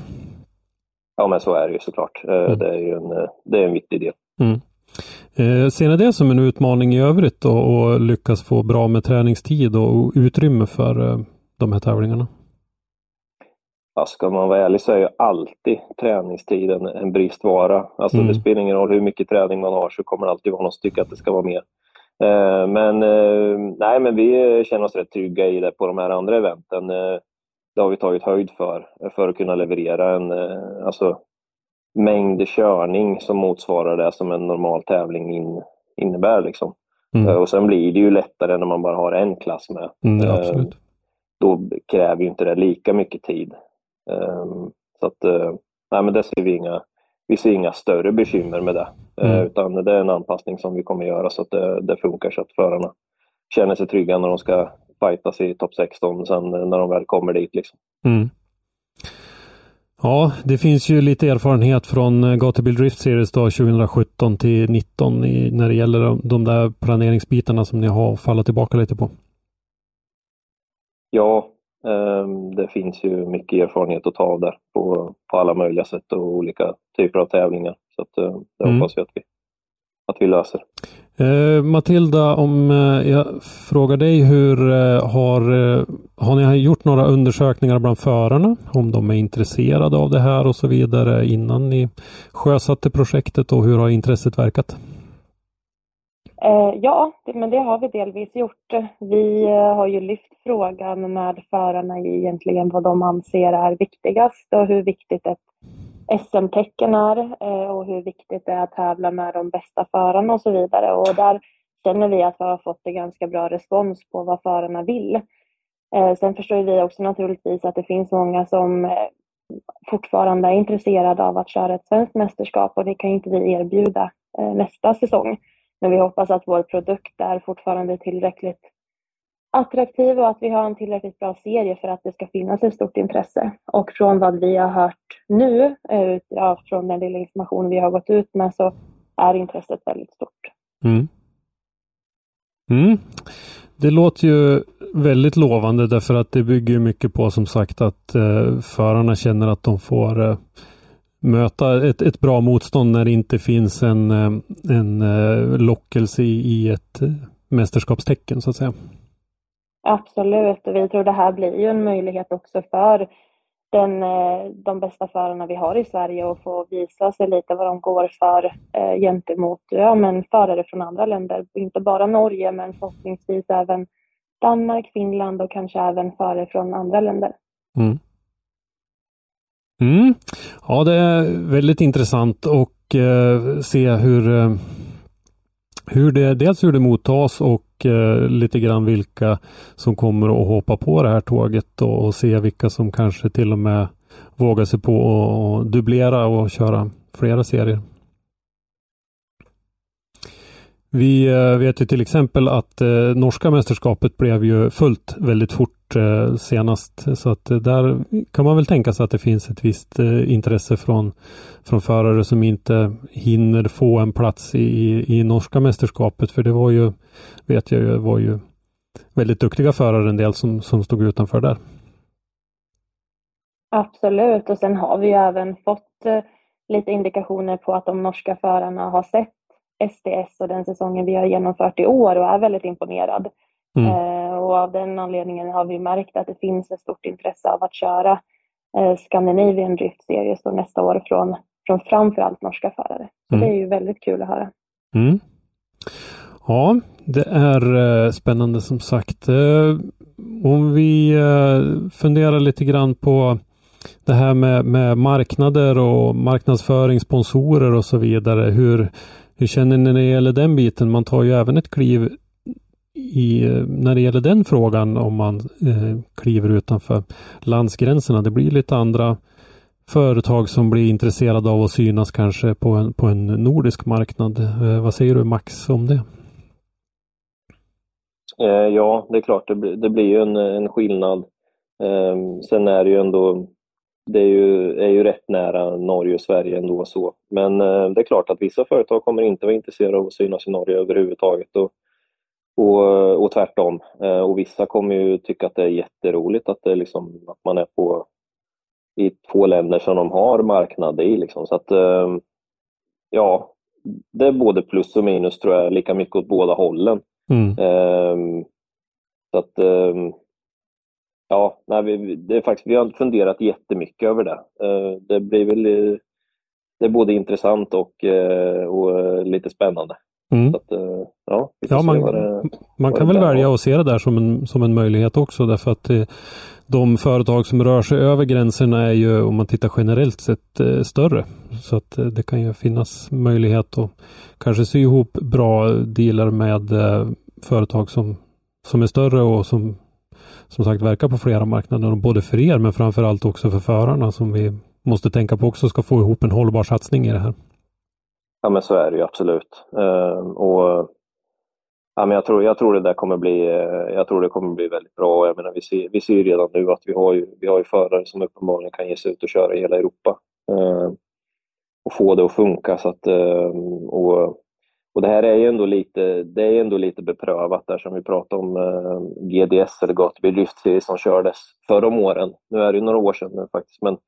Ja men så är det ju såklart. Eh, mm. Det är ju en, det är en viktig del. Mm. Eh, ser ni det som en utmaning i övrigt då, och lyckas få bra med träningstid och utrymme för eh, de här tävlingarna? Ja, ska man vara ärlig så är ju alltid träningstiden en bristvara. Alltså mm. Det spelar ingen roll hur mycket träning man har så kommer det alltid vara någon som tycker att det ska vara mer. Eh, men, eh, nej, men vi känner oss rätt trygga i det på de här andra eventen. Eh, det har vi tagit höjd för, för att kunna leverera en, eh, alltså mängd körning som motsvarar det som en normal tävling in, innebär. Liksom. Mm. Och sen blir det ju lättare när man bara har en klass med. Mm, absolut. Då kräver ju inte det lika mycket tid. Så att, nej men det ser vi inga, vi ser inga större bekymmer med det. Mm. Utan det är en anpassning som vi kommer göra så att det, det funkar så att förarna känner sig trygga när de ska fightas i topp 16 sen när de väl kommer dit. Liksom. Mm. Ja, det finns ju lite erfarenhet från eh, Gatubil Drift Series då 2017 till 2019 när det gäller de, de där planeringsbitarna som ni har fallit tillbaka lite på. Ja, um, det finns ju mycket erfarenhet att ta av där på, på alla möjliga sätt och olika typer av tävlingar. Så att, uh, det mm. hoppas vi att vi, att vi löser. Eh, Matilda, om eh, jag frågar dig hur eh, har, har ni gjort några undersökningar bland förarna? Om de är intresserade av det här och så vidare innan ni sjösatte projektet och hur har intresset verkat? Eh, ja, men det har vi delvis gjort. Vi eh, har ju lyft frågan med förarna i egentligen vad de anser är viktigast och hur viktigt ett SM-tecken är eh, och hur viktigt det är att tävla med de bästa förarna och så vidare. Och där känner vi att vi har fått en ganska bra respons på vad förarna vill. Eh, sen förstår vi också naturligtvis att det finns många som eh, fortfarande är intresserade av att köra ett svenskt mästerskap och det kan inte vi erbjuda eh, nästa säsong. Men vi hoppas att vår produkt är fortfarande tillräckligt attraktiv och att vi har en tillräckligt bra serie för att det ska finnas ett stort intresse. Och från vad vi har hört nu, eh, ja, från den lilla information vi har gått ut med, så är intresset väldigt stort. Mm. Mm. Det låter ju väldigt lovande därför att det bygger mycket på som sagt att eh, förarna känner att de får eh, möta ett, ett bra motstånd när det inte finns en, eh, en eh, lockelse i, ett mästerskapstecken så att säga. Absolut, och vi tror det här blir ju en möjlighet också för den, eh, de bästa förarna vi har i Sverige att få visa sig lite vad de går för gentemot ja, men förare från andra länder. Inte bara Norge men förhoppningsvis även Danmark, Finland och kanske även förare från andra länder. Mm. Mm. Ja, det är väldigt intressant att eh, se hur, eh, hur det, dels hur det mottas och eh, lite grann vilka som kommer att hoppa på det här tåget och, och se vilka som kanske till och med vågar sig på att dubblera och köra flera serier. Vi eh, vet ju till exempel att eh, norska mästerskapet blev ju fullt väldigt fort eh, senast. Så att där kan man väl tänka sig att det finns ett visst intresse från, från förare som inte hinner få en plats i, i norska mästerskapet. För det var ju, vet jag ju, var ju väldigt duktiga förare en del som, som stod utanför där. Absolut och sen har vi ju även fått lite indikationer på att de norska förarna har sett SDS och den säsongen vi har genomfört i år och är väldigt imponerad. Mm. Eh, och av den anledningen har vi märkt att det finns ett stort intresse av att köra eh, Scandinavian Drift Series nästa år från, från framförallt norska förare. Så mm. det är ju väldigt kul att höra. Mm. Ja, det är eh, spännande som sagt. Eh, om vi eh, funderar lite grann på det här med, med marknader och marknadsföring, sponsorer och så vidare. Hur, hur känner ni när det gäller den biten? Man tar ju även ett kliv i, när det gäller den frågan om man eh, kliver utanför landsgränserna. Det blir lite andra företag som blir intresserade av att synas kanske på en, på en nordisk marknad. Eh, vad säger du Max om det? Eh, ja, det är klart, det blir, det blir ju en, en skillnad. Eh, sen är det ju ändå det är ju, är ju rätt nära Norge och Sverige ändå så. Men eh, det är klart att vissa företag kommer inte vara intresserade av att synas i Norge överhuvudtaget och, och, och tvärtom. Eh, och vissa kommer ju tycka att det är jätteroligt att, det liksom, att man är på i två länder som de har marknad i. Liksom. Så att, eh, ja, det är både plus och minus tror jag, lika mycket åt båda hållen. Mm. Eh, så att eh, Ja, nej, vi, det är faktiskt, vi har funderat jättemycket över det. Eh, det blir väl det är både intressant och, eh, och lite spännande. Mm. Att, eh, ja, ja man, det, man kan väl välja att se det där som en, som en möjlighet också därför att de företag som rör sig över gränserna är ju om man tittar generellt sett större. Så att det kan ju finnas möjlighet att kanske sy ihop bra dealar med företag som, som är större och som som sagt verkar på flera marknader, både för er men framförallt också för förarna som vi måste tänka på också ska få ihop en hållbar satsning i det här. Ja men så är det ju absolut. Uh, och Ja, men jag, tror, jag tror det där kommer bli, jag tror det kommer bli väldigt bra. Jag menar, vi, ser, vi ser redan nu att vi har, ju, vi har ju förare som uppenbarligen kan ge sig ut och köra i hela Europa. Uh, och få det att funka. Så att, uh, och, och det här är ju ändå lite, det är ändå lite beprövat där som vi pratade om eh, GDS eller Gatubil lyftserie som kördes förra om åren. Nu är det ju några år sedan nu faktiskt. Men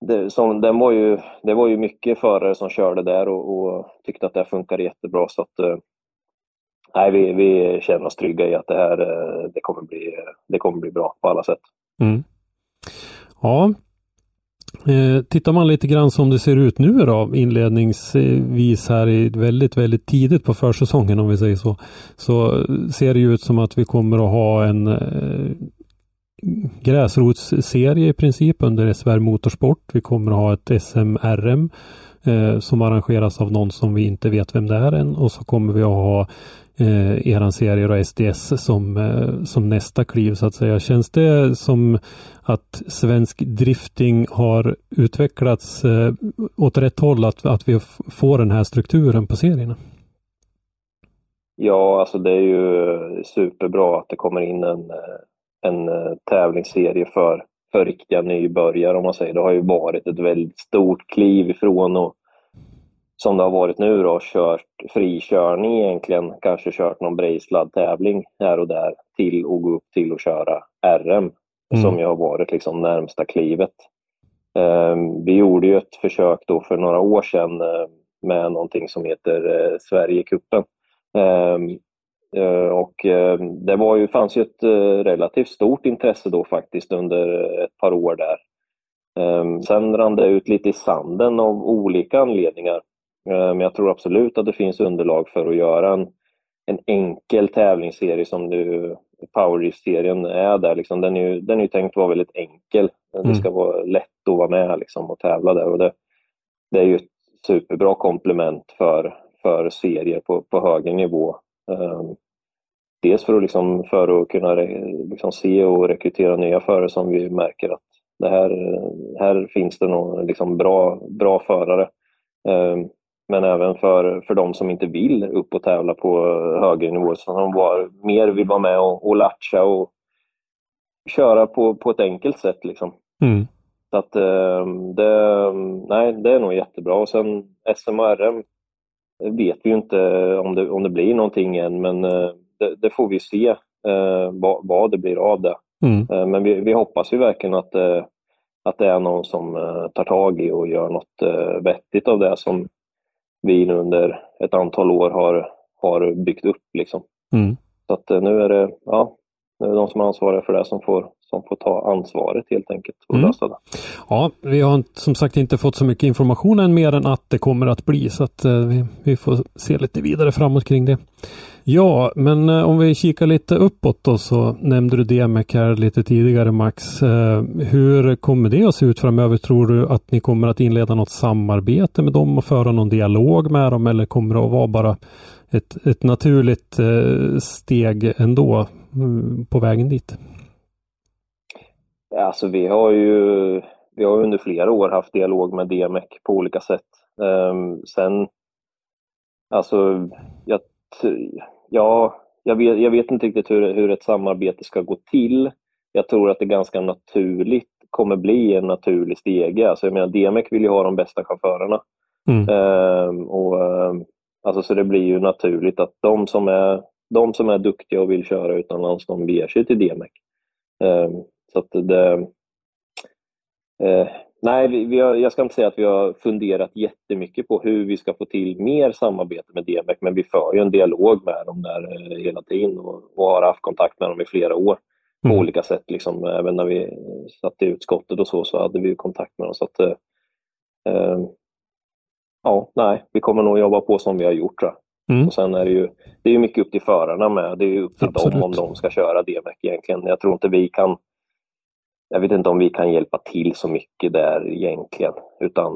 det, som, den var ju, det var ju mycket förare som körde där och, och tyckte att det funkade jättebra. Så att, eh, nej, vi, vi känner oss trygga i att det här eh, det kommer bli, det kommer bli bra på alla sätt. Mm. Ja, Eh, tittar man lite grann som det ser ut nu då inledningsvis här i väldigt, väldigt tidigt på försäsongen om vi säger så. Så ser det ut som att vi kommer att ha en eh, gräsrotsserie i princip under SVR Motorsport. Vi kommer att ha ett SMRM eh, som arrangeras av någon som vi inte vet vem det är än och så kommer vi att ha eh, eran serie och SDS som, eh, som nästa kliv så att säga. Känns det som att svensk drifting har utvecklats eh, åt rätt håll, att, att vi får den här strukturen på serierna? Ja, alltså det är ju superbra att det kommer in en, eh, en eh, tävlingsserie för, för riktiga nybörjare om man säger. Det har ju varit ett väldigt stort kliv ifrån och som det har varit nu då, kört frikörning egentligen, kanske kört någon brejsladd-tävling här och där till att gå upp till att köra RM, mm. som ju har varit liksom närmsta klivet. Um, vi gjorde ju ett försök då för några år sedan uh, med någonting som heter uh, Sverigecupen. Um, uh, och det var ju, fanns ju ett relativt stort intresse då faktiskt under ett par år där. Um, sen rann det ut lite i sanden av olika anledningar. Eh, men jag tror absolut att det finns underlag för att göra en, en enkel tävlingsserie som nu Powerlift-serien är där. Liksom. Den, är ju, den är tänkt att vara väldigt enkel. Mm. Det ska vara lätt att vara med liksom, och tävla där. Och det, det är ju ett superbra komplement för, för serier på, på högre nivå. Um, dels för att, liksom, för att kunna liksom, se och rekrytera nya förare som vi märker att det här, här finns det nog liksom bra, bra förare. Um, men även för, för de som inte vill upp och tävla på högre nivå, så de var, mer vill vara med och, och latcha och köra på, på ett enkelt sätt. Liksom. Mm. Så att ehm, det, nej, det är nog jättebra. Och sen SMRM vet vi ju inte om det, om det blir någonting än, men eh, det, det får vi se eh, vad, vad, det blir av det. Mm. Eh, men vi, vi, hoppas ju verkligen att, att det är någon som tar tag i och gör något vettigt av det som vi nu under ett antal år har, har byggt upp. Liksom. Mm. Så att eh, nu är det ja, nu är det de som är ansvariga för det som får, som får ta ansvaret helt enkelt och mm. lösa det. Ja, vi har som sagt inte fått så mycket information än mer än att det kommer att bli så att eh, vi, vi får se lite vidare framåt kring det. Ja, men eh, om vi kikar lite uppåt då så nämnde du DMEC här lite tidigare Max. Eh, hur kommer det att se ut framöver? Tror du att ni kommer att inleda något samarbete med dem och föra någon dialog med dem eller kommer det att vara bara ett, ett naturligt eh, steg ändå mm, på vägen dit? Alltså vi har ju vi har under flera år haft dialog med DMEC på olika sätt. Um, sen, alltså jag ja, jag vet, jag vet inte riktigt hur, hur ett samarbete ska gå till. Jag tror att det ganska naturligt kommer bli en naturlig stege. Alltså jag menar, DMEC vill ju ha de bästa chaufförerna. Mm. Ehm, och, ehm, alltså, så det blir ju naturligt att de som är, de som är duktiga och vill köra utomlands, de beger sig till DMEC. Ehm, så att det, eh, Nej, vi, vi har, jag ska inte säga att vi har funderat jättemycket på hur vi ska få till mer samarbete med DMEC, men vi för ju en dialog med dem där eh, hela tiden och, och har haft kontakt med dem i flera år på mm. olika sätt. Liksom, även när vi satt i utskottet och så, så hade vi kontakt med dem. Så att, eh, eh, ja, nej, vi kommer nog jobba på som vi har gjort. Tror mm. Och sen är det ju det är mycket upp till förarna med. Det är upp till Absolut. dem om de ska köra DMEC egentligen. Jag tror inte vi kan jag vet inte om vi kan hjälpa till så mycket där egentligen, utan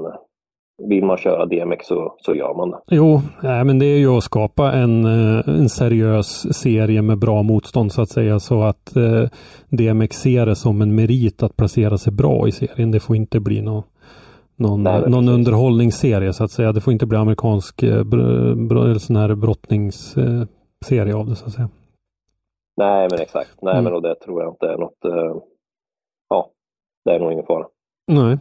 vill man köra DMX så, så gör man det. Jo, nej, men det är ju att skapa en, eh, en seriös serie med bra motstånd så att säga så att eh, DMX ser det som en merit att placera sig bra i serien. Det får inte bli någon, någon, Nej, någon underhållningsserie så att säga. Det får inte bli amerikansk eh, br, br, eller sån här brottningsserie av det så att säga. Nej, men exakt. Nej, Mm. men och det tror jag inte är något. Eh, ja, det är nog ingen fara. Nej.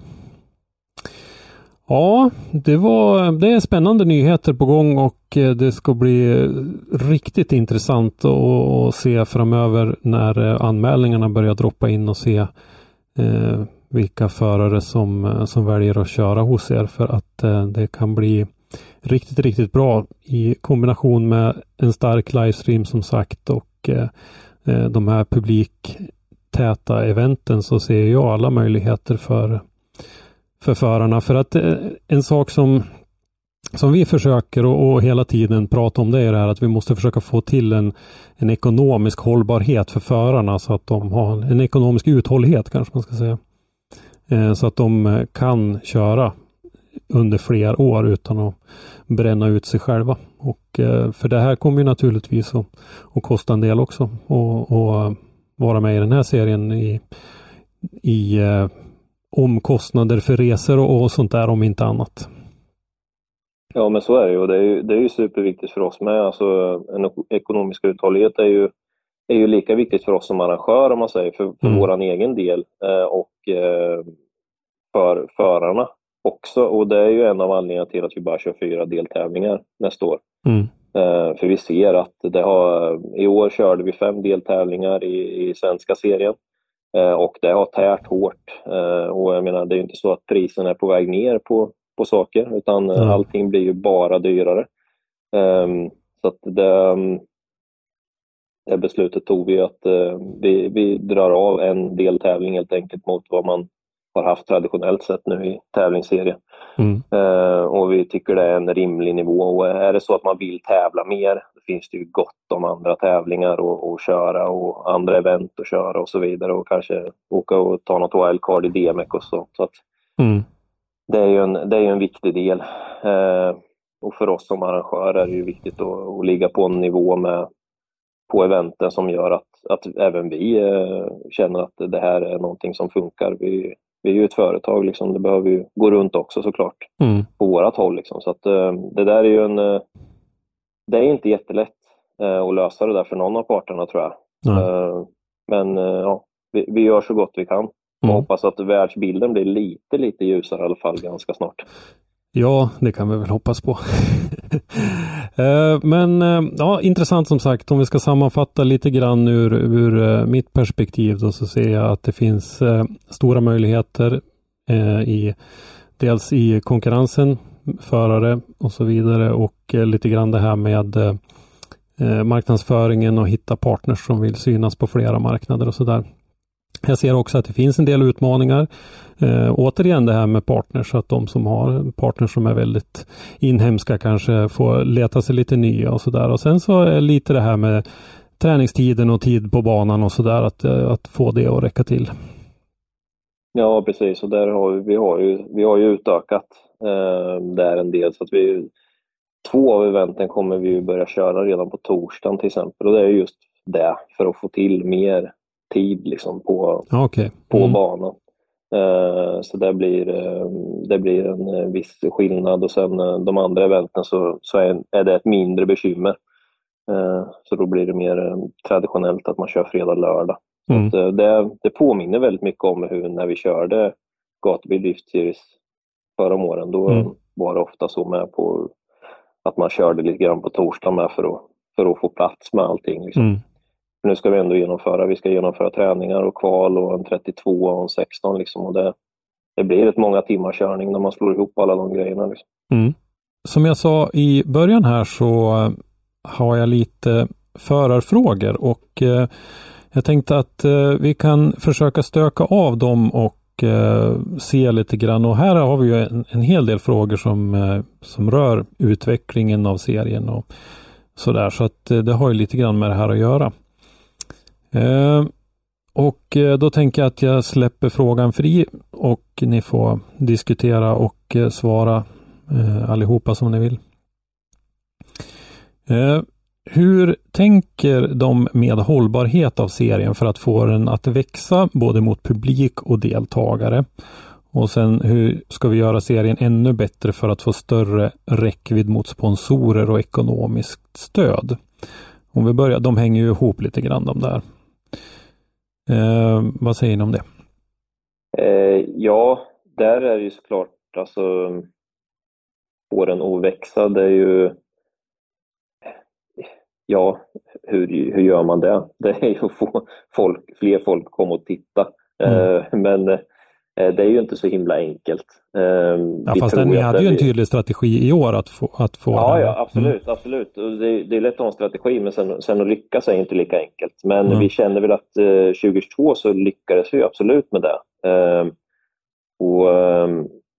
Ja, det var det är spännande nyheter på gång och eh, det ska bli riktigt intressant att se framöver när eh, anmälningarna börjar droppa in och se eh, vilka förare som, eh, som väljer att köra hos er för att eh, det kan bli riktigt, riktigt bra i kombination med en stark livestream som sagt och eh, de här publik täta eventen så ser jag alla möjligheter för för förarna. För att eh, en sak som, som vi försöker och, och hela tiden prata om det är det här att vi måste försöka få till en, en ekonomisk hållbarhet för förarna så att de har en ekonomisk uthållighet kanske man ska säga. Eh, så att de eh, kan köra under fler år utan att bränna ut sig själva. Och, för det här kommer ju naturligtvis att, att kosta en del också och, och vara med i den här serien i, i eh, omkostnader för resor och, och sånt där om inte annat. Ja, men så är det ju. och Det är ju, det är ju superviktigt för oss med. Alltså, en ek- ekonomisk uthållighet är ju, är ju lika viktigt för oss som arrangör, om man säger, för, för Mm. vår egen del eh, och eh, för förarna också. Och det är ju en av anledningarna till att vi bara kör fyra deltävlingar nästa år. Mm. Eh, för vi ser att det har, i år körde vi fem deltävlingar i, i svenska serien. Eh, och det har tärt hårt. Eh, och jag menar, det är ju inte så att prisen är på väg ner på, på saker, utan Mm. allting blir ju bara dyrare. Ehm, så att det, ehm, det beslutet tog vi att vi, vi drar av en deltävling helt enkelt mot vad man har haft traditionellt sett nu i tävlingsserien. Mm. Eh, och vi tycker det är en rimlig nivå. Och är det så att man vill tävla mer, då finns det ju gott om andra tävlingar att att köra och andra event att köra och så vidare och kanske åka och ta något wildcard i DMEC och så. så att Mm. det är ju en, det är en viktig del. Eh, och för oss som arrangörer är det ju viktigt att, att ligga på en nivå med, på eventen som gör att, att även vi eh, känner att det här är någonting som funkar. Vi, vi är ju ett företag, liksom. det behöver ju gå runt också såklart Mm. på vårat håll. Liksom. Så att, eh, det där är ju en... Eh, det är inte jättelätt eh, att lösa det där för någon av parterna tror jag. Eh, men ja, vi, vi gör så gott vi kan och Mm. hoppas att världsbilden blir lite, lite ljusare i alla fall ganska snart. Ja, det kan vi väl hoppas på. Eh, men eh, ja, intressant som sagt. Om vi ska sammanfatta lite grann ur, ur eh, mitt perspektiv då så ser jag att det finns stora möjligheter i dels i konkurrensen, förare och så vidare och lite grann det här med marknadsföringen och hitta partners som vill synas på flera marknader och så där. Jag ser också att det finns en del utmaningar. Eh, återigen det här med partners, att de som har partners som är väldigt inhemska kanske får leta sig lite nya och sådär. Och sen så är lite det här med träningstiden och tid på banan och sådär, att, eh, att få det att räcka till. Ja, precis. Och där har vi, vi, har ju, vi har ju utökat eh, där en del. Så att vi, två av eventen kommer vi ju börja köra redan på torsdagen till exempel. Och det är just det, för att få till mer tid liksom, på, Okej. på Mm. banan. Eh, så det blir, eh, det blir en eh, viss skillnad och sen de andra eventen så, så är, är det ett mindre bekymmer. Så då blir det mer traditionellt att man kör fredag, lördag. Så Mm. att, eh, det, det påminner väldigt mycket om hur när vi körde Gatubil Drift Series förra om åren. Då Mm. var det ofta så med på att man körde lite grann på torsdag med för att, för att få plats med allting. Liksom. Nu ska vi ändå genomföra, vi ska genomföra träningar och kval och en 32 och en 16 liksom. Och det, det blir rätt många timmar körning när man slår ihop alla de grejerna. Liksom. Mm. Som jag sa i början här så eh, har jag lite förarfrågor och eh, jag tänkte att eh, vi kan försöka stöka av dem och eh, se lite grann och här har vi ju en, en hel del frågor som, eh, som rör utvecklingen av serien och sådär så att eh, det har ju lite grann med det här att göra. Ehm, eh, och då tänker jag att jag släpper frågan fri och ni får diskutera och eh, svara eh, allihopa som ni vill. Eh, hur tänker de med hållbarhet av serien för att få den att växa både mot publik och deltagare? Och sen hur ska vi göra serien ännu bättre för att få större räckvidd mot sponsorer och ekonomiskt stöd? Om vi börjar, de hänger ju ihop lite grann de där. Eh, vad säger ni om det? Eh, ja, där är det ju såklart, alltså växa, det är ju ja, hur, hur gör man det? Det är ju att få folk, fler folk komma och titta. Mm. Eh, men det är ju inte så himla enkelt. Eh, ja, fast ni hade ju en tydlig strategi i år att få... Att få ja, ja, absolut. Mm. absolut. Det, det, är lätt att ha en strategi, men sen, sen att lyckas är inte lika enkelt. Men mm. vi känner väl att 2022 så lyckades vi absolut med det. Och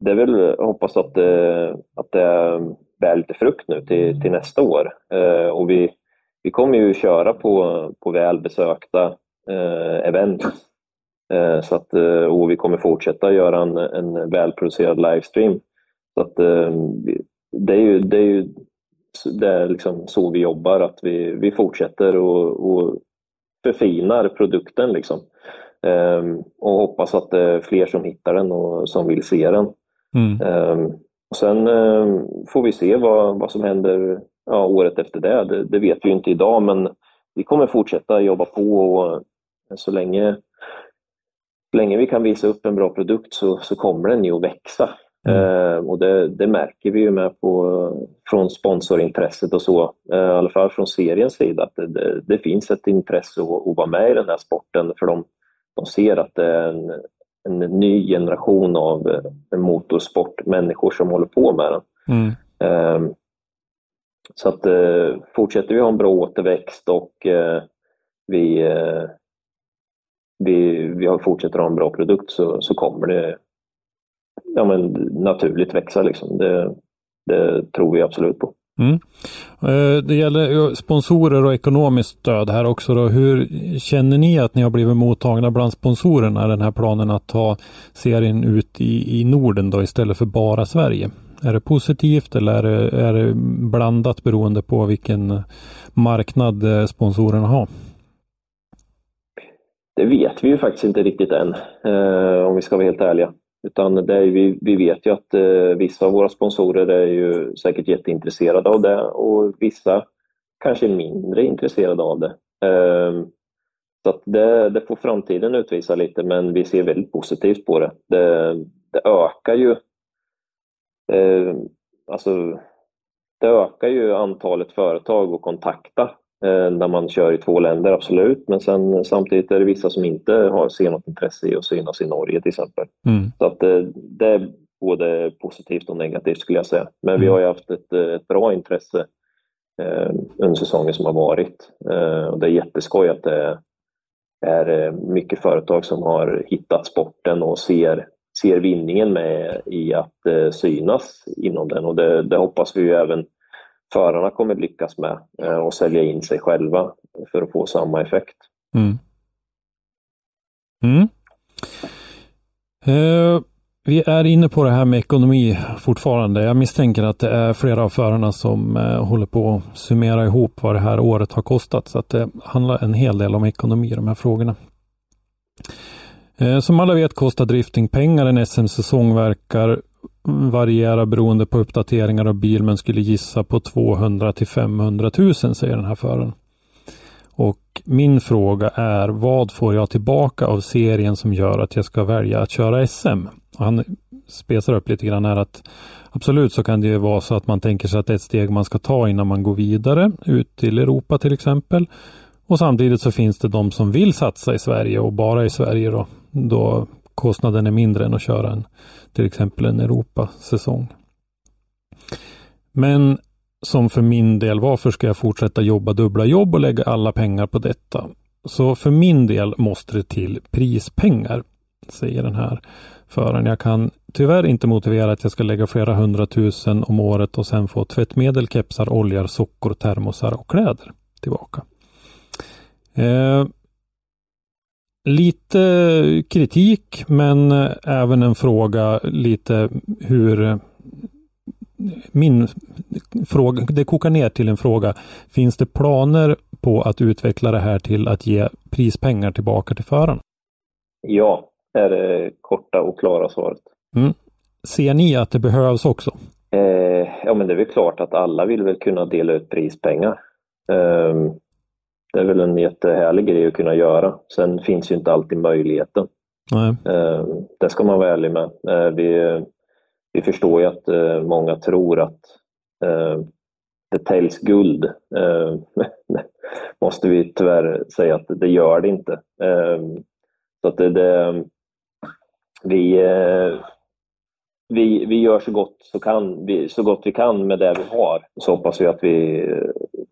det är väl hoppas att, att det bär lite frukt nu till, till nästa år. Och vi, vi kommer ju köra på, på välbesökta eh, event. Eh, så att, eh, och vi kommer fortsätta göra en, en välproducerad livestream. Så att, eh, det är ju, det är ju det är liksom så vi jobbar, att vi, vi fortsätter och, och förfinar produkten. Liksom. Um, och hoppas att det är fler som hittar den och som vill se den. Mm. Um, och Sen um, får vi se vad, vad som händer ja, året efter det. det. det. vet vi inte idag, men vi kommer fortsätta jobba på och så länge, så länge vi kan visa upp en bra produkt så, så kommer den ju att växa. Mm. Eh, och det, det, märker vi ju med på, från sponsorintresset och så, eh, i alla fall från seriens sida, att det, det, det finns ett intresse att, att, vara med i den här sporten för de, de ser att det är en, en ny generation av eh, motorsportmänniskor som håller på med den. Mm. Eh, så att eh, fortsätter vi ha en bra återväxt och eh, vi, vi, vi fortsätter ha en bra produkt så, så kommer det ja, men, naturligt växa. Liksom. Det, det tror vi absolut på. Mm. Eh, det gäller sponsorer och ekonomiskt stöd här också. Då. Hur känner ni att ni har blivit mottagna bland sponsorerna, den här planen att ta serien ut i, i Norden då istället för bara Sverige? Är det positivt eller är det, är det blandat beroende på vilken marknad eh, sponsorerna har? Det vet vi ju faktiskt inte riktigt än, eh, om vi ska vara helt ärliga. Utan det är, vi, vi vet ju att eh, vissa av våra sponsorer är ju säkert jätteintresserade av det och vissa kanske är mindre intresserade av det. Eh, så att det, det, får framtiden utvisa lite, men vi ser väldigt positivt på det. Det, det ökar ju eh, alltså, det ökar ju antalet företag att kontakta eh, när man kör i två länder, absolut. Men sen, samtidigt är det vissa som inte har, ser något intresse i att synas i Norge till exempel. Mm. Så att eh, det är både positivt och negativt skulle jag säga. Men mm. vi har ju haft ett, ett bra intresse eh, under säsongen som har varit. Eh, och det är jätteskoj att det är eh, mycket företag som har hittat sporten och ser ser vinningen med i att eh, synas inom den och det, det, hoppas vi ju även förarna kommer lyckas med eh, och sälja in sig själva för att få samma effekt. Mm. Mm. Eh, vi är inne på det här med ekonomi fortfarande. Jag misstänker att det är flera av förarna som eh, håller på att summera ihop vad det här året har kostat. Så att det handlar en hel del om ekonomi, i de här frågorna. Eh, som alla vet kostar drifting pengar. En SM-säsong verkar variera beroende på uppdateringar av bil men skulle gissa på 200 till 500 000 säger den här föraren. Och min fråga är vad får jag tillbaka av serien som gör att jag ska välja att köra SM? Och han spesar upp lite grann här att absolut så kan det ju vara så att man tänker sig att det är ett steg man ska ta innan man går vidare ut till Europa till exempel. Och samtidigt så finns det de som vill satsa i Sverige och bara i Sverige då då kostnaden är mindre än att köra en, till exempel en Europasäsong. Men som för min del, varför ska jag fortsätta jobba dubbla jobb och lägga alla pengar på detta? Så för min del måste det till prispengar, säger den här föraren. Jag kan tyvärr inte motivera att jag ska lägga flera hundratusen om året och sen få tvättmedel, kepsar, oljor, sockor, termosar och kläder tillbaka. Eh, Lite kritik men även en fråga lite hur min fråga, det kokar ner till en fråga. Finns det planer på att utveckla det här till att ge prispengar tillbaka till förarna? Ja, är det korta och klara svaret. Mm. Ser ni att det behövs också? Eh, ja, men det är väl klart att alla vill väl kunna dela ut prispengar. Eh, det är väl en jättehärlig grej att kunna göra. Sen finns ju inte alltid möjligheten. Nej. Eh, det ska man vara ärlig med. Eh, vi, vi förstår ju att eh, många tror att det täljs guld. Måste vi tyvärr säga att det gör det inte. Så att det, det vi, vi, vi gör så gott, så, kan, vi, så gott vi kan med det vi har. Så hoppas vi att vi,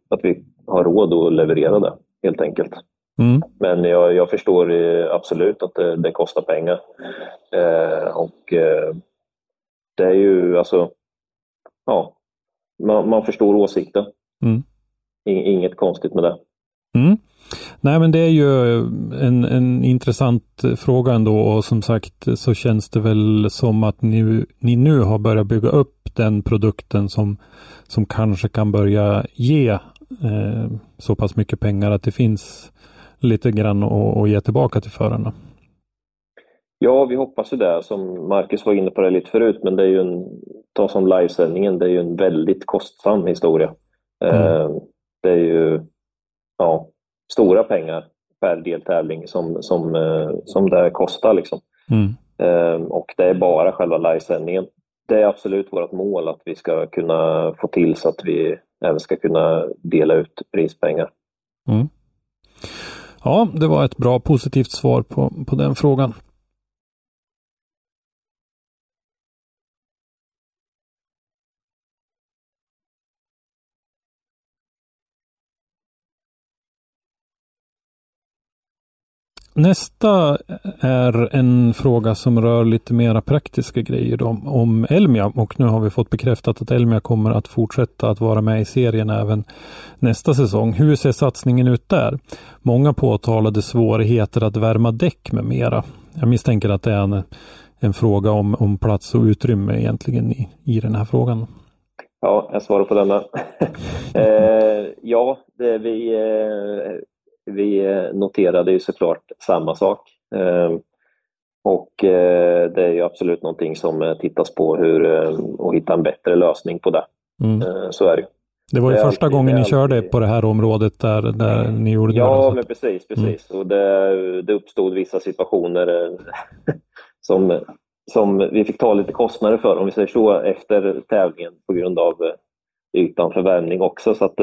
att vi har råd att leverera det, helt enkelt. Mm. Men jag, jag förstår eh, absolut att det, det kostar pengar. Eh, och eh, det är ju alltså, ja, man, man förstår åsikten. Mm. Inget konstigt med det. Mm. Nej men det är ju en, en intressant fråga ändå och som sagt så känns det väl som att ni, ni nu har börjat bygga upp den produkten som, som kanske kan börja ge eh, så pass mycket pengar att det finns lite grann att, ge tillbaka till förarna. Ja, vi hoppas ju det. Som Marcus var inne på det lite förut, men det är ju en, ta som livesändningen, det är ju en väldigt kostsam historia. Mm. Eh, det är ju ja, stora pengar per deltävling som, som, eh, som det kostar. Liksom. Mm. Eh, och det är bara själva livesändningen. Det är absolut vårt mål att vi ska kunna få till så att vi även ska kunna dela ut prispengar. Mm. Ja, det var ett bra positivt svar på, på den frågan. Nästa är en fråga som rör lite mera praktiska grejer då, om Elmia och nu har vi fått bekräftat att Elmia kommer att fortsätta att vara med i serien även nästa säsong. Hur ser satsningen ut där? Många påtalade svårigheter att värma däck med mera. Jag misstänker att det är en, en fråga om, om plats och utrymme egentligen i, i den här frågan. Ja, jag svarar på denna. eh, ja, det vi eh, vi eh, noterade ju såklart samma sak. Ehm, och eh, det är ju absolut någonting som eh, tittas på hur och hitta en bättre lösning på det. Mm. Så är det det var ju det första alltid, gången ni alltid... körde på det här området där, där ni gjorde det. Ja, men precis. precis. Mm. Och det, det uppstod vissa situationer som, som vi fick ta lite kostnader för, om vi säger så, efter tävlingen på grund av ytan för värmning också. Så att,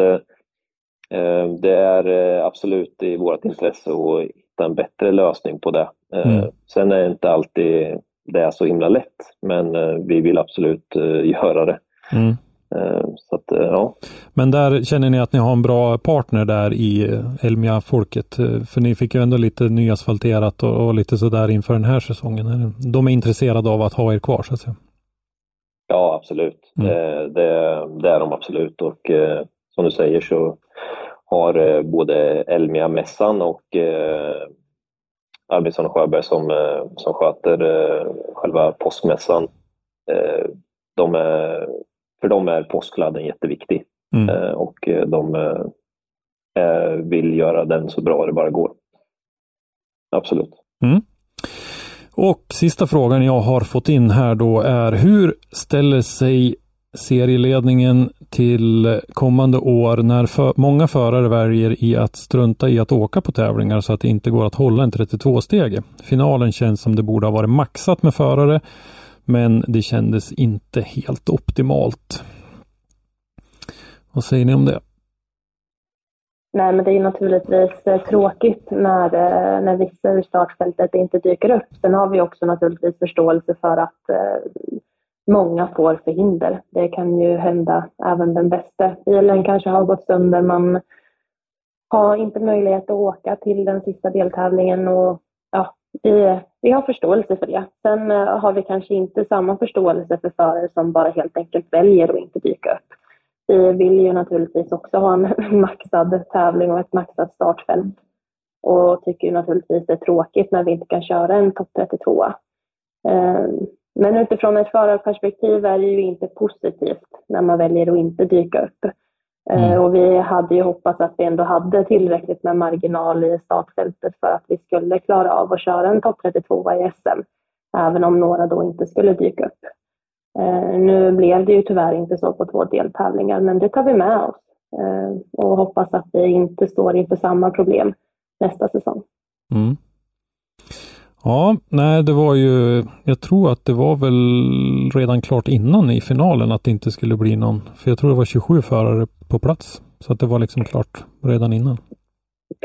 det är eh, absolut i vårt intresse att hitta en bättre lösning på det. Eh, mm. Sen är det inte alltid det är så himla lätt, men vi vill absolut göra det. Mm. Så att, ja. Men där känner ni att ni har en bra partner där i Elmia-folket? För ni fick ju ändå lite nyasfalterat och, och lite sådär inför den här säsongen. De är intresserade av att ha er kvar så att säga? Ja, absolut. Mm. Det, det, det, är de absolut och som du säger så har eh, både Elmia-mässan och eh, Arvidsson och Sjöberg som, eh, som sköter eh, själva påskmässan. De är, för dem är påskladden jätteviktig mm. och de vill göra den så bra det bara går. Absolut. Mm. Och sista frågan jag har fått in här då är hur ställer sig serieledningen till kommande år när för, många förare väljer i att strunta i att åka på tävlingar så att det inte går att hålla en 32-stege. Finalen känns som det borde ha varit maxat med förare men det kändes inte helt optimalt. Vad säger ni om det? Nej, men det är naturligtvis eh, tråkigt när, eh, när vissa ur startfältet inte dyker upp. Sen har vi också naturligtvis förståelse för att eh, många får förhinder. Det kan ju hända även den bästa. Bilen kanske har gått sönder, man har inte möjlighet att åka till den sista deltävlingen och ja, vi, vi har förståelse för det. Sen eh, har vi kanske inte samma förståelse för förare som bara helt enkelt väljer att inte dyka upp. Vi vill ju naturligtvis också ha en maxad tävling och ett maxat startfält och tycker naturligtvis det är tråkigt när vi inte kan köra en topp 32 men utifrån ett förarperspektiv är det ju inte positivt när man väljer att inte dyka upp. Mm. Och vi hade ju hoppats att vi ändå hade tillräckligt med marginal i startfältet för att vi skulle klara av att köra en topp 32 i SM, även om några då inte skulle dyka upp. Nu blev det ju tyvärr inte så på två deltävlingar, men det tar vi med oss och hoppas att vi inte står inför samma problem nästa säsong. Mm. Ja, nej det var ju, jag tror att det var väl redan klart innan i finalen att det inte skulle bli någon, för jag tror det var 27 förare på plats. Så att det var liksom klart redan innan.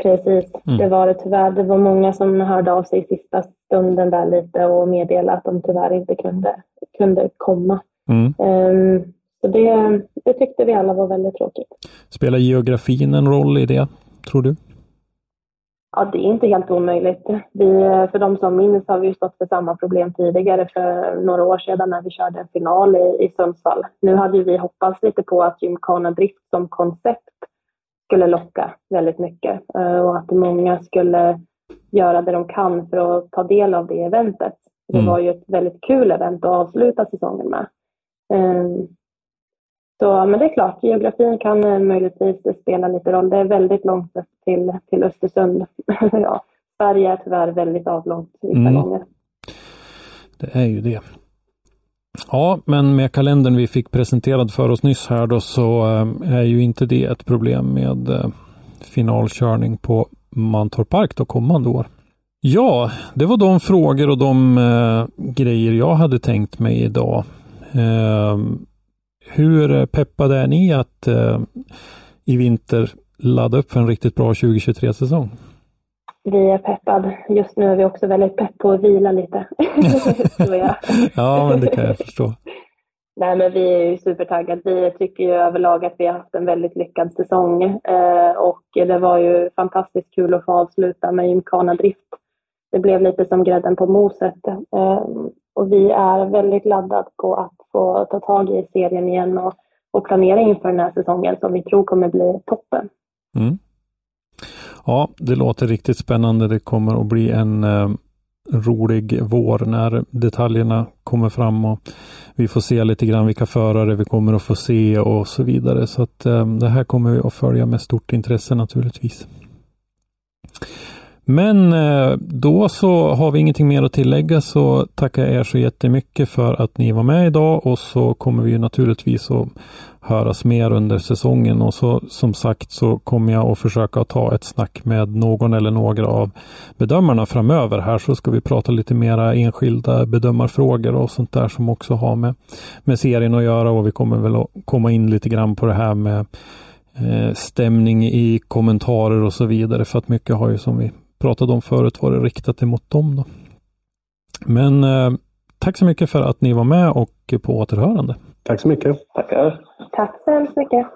Precis, mm. det var det tyvärr. Det var många som hörde av sig i sista stunden där lite och meddelade att de tyvärr inte kunde, kunde komma. Mm. Um, så det, det tyckte vi alla var väldigt tråkigt. Spelar geografin en roll i det, tror du? Ja, det är inte helt omöjligt. Vi, för de som minns har vi stått för samma problem tidigare för några år sedan när vi körde en final i, i Sundsvall. Nu hade vi hoppats lite på att Gymkhana Drift som koncept skulle locka väldigt mycket eh, och att många skulle göra det de kan för att ta del av det eventet. Det mm. var ju ett väldigt kul event att avsluta säsongen med. Så, men det är klart, geografin kan eh, möjligtvis spela lite roll. Det är väldigt långt till, till Östersund. ja, Sverige är tyvärr väldigt avlångt vissa mm. gånger. Det är ju det. Ja, men med kalendern vi fick presenterad för oss nyss här då så eh, är ju inte det ett problem med eh, finalkörning på Mantorp Park då kommande år. Ja, det var de frågor och de eh, grejer jag hade tänkt mig idag. Eh, hur peppade är ni att eh, i vinter ladda upp för en riktigt bra 2023-säsong? Vi är peppad. Just nu är vi också väldigt pepp på att vila lite. ja, men det kan jag förstå. Nej, men vi är ju supertaggade. Vi tycker ju överlag att vi har haft en väldigt lyckad säsong eh, och det var ju fantastiskt kul att få avsluta med Gymkhana Drift. Det blev lite som grädden på moset eh, och vi är väldigt laddade på att få ta tag i serien igen och, och planera inför den här säsongen som vi tror kommer bli toppen. Mm. Ja, det låter riktigt spännande. Det kommer att bli en eh, rolig vår när detaljerna kommer fram och vi får se lite grann vilka förare vi kommer att få se och så vidare. Så att eh, det här kommer vi att följa med stort intresse naturligtvis. Men eh, då så har vi ingenting mer att tillägga så tackar jag er så jättemycket för att ni var med idag och så kommer vi naturligtvis att höras mer under säsongen. Och så som sagt så kommer jag att försöka ta ett snack med någon eller några av bedömarna framöver här så ska vi prata lite mera enskilda bedömarfrågor och sånt där som också har med, med serien att göra. Och vi kommer väl att komma in lite grann på det här med eh, stämning i kommentarer och så vidare för att mycket har ju som vi pratade om förut var det riktat emot dem. Då. Men eh, tack så mycket för att ni var med och på återhörande. Tack så mycket. Tackar. Tack så hemskt mycket.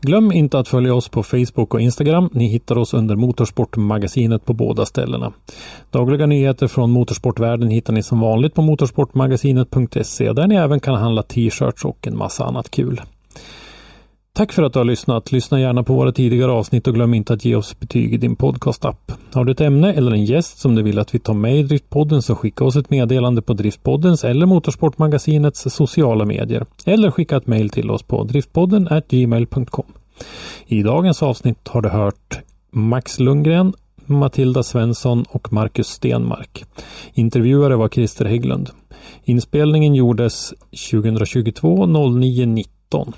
Glöm inte att följa oss på Facebook och Instagram. Ni hittar oss under Motorsportmagasinet på båda ställena. Dagliga nyheter från motorsportvärlden hittar ni som vanligt på motorsportmagasinet.se där ni även kan handla t-shirts och en massa annat kul. Tack för att du har lyssnat. Lyssna gärna på våra tidigare avsnitt och glöm inte att ge oss betyg i din podcastapp. Har du ett ämne eller en gäst som du vill att vi tar med i Driftpodden så skicka oss ett meddelande på Driftpoddens eller Motorsportmagasinets sociala medier. Eller skicka ett mejl till oss på driftpodden gmail.com. I dagens avsnitt har du hört Max Lundgren, Matilda Svensson och Marcus Stenmark. Intervjuare var Christer Hägglund. Inspelningen gjordes 2022 09 19.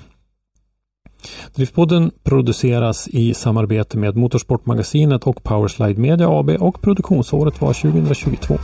Driftpodden produceras i samarbete med Motorsportmagasinet och Powerslide Media AB och produktionsåret var 2022.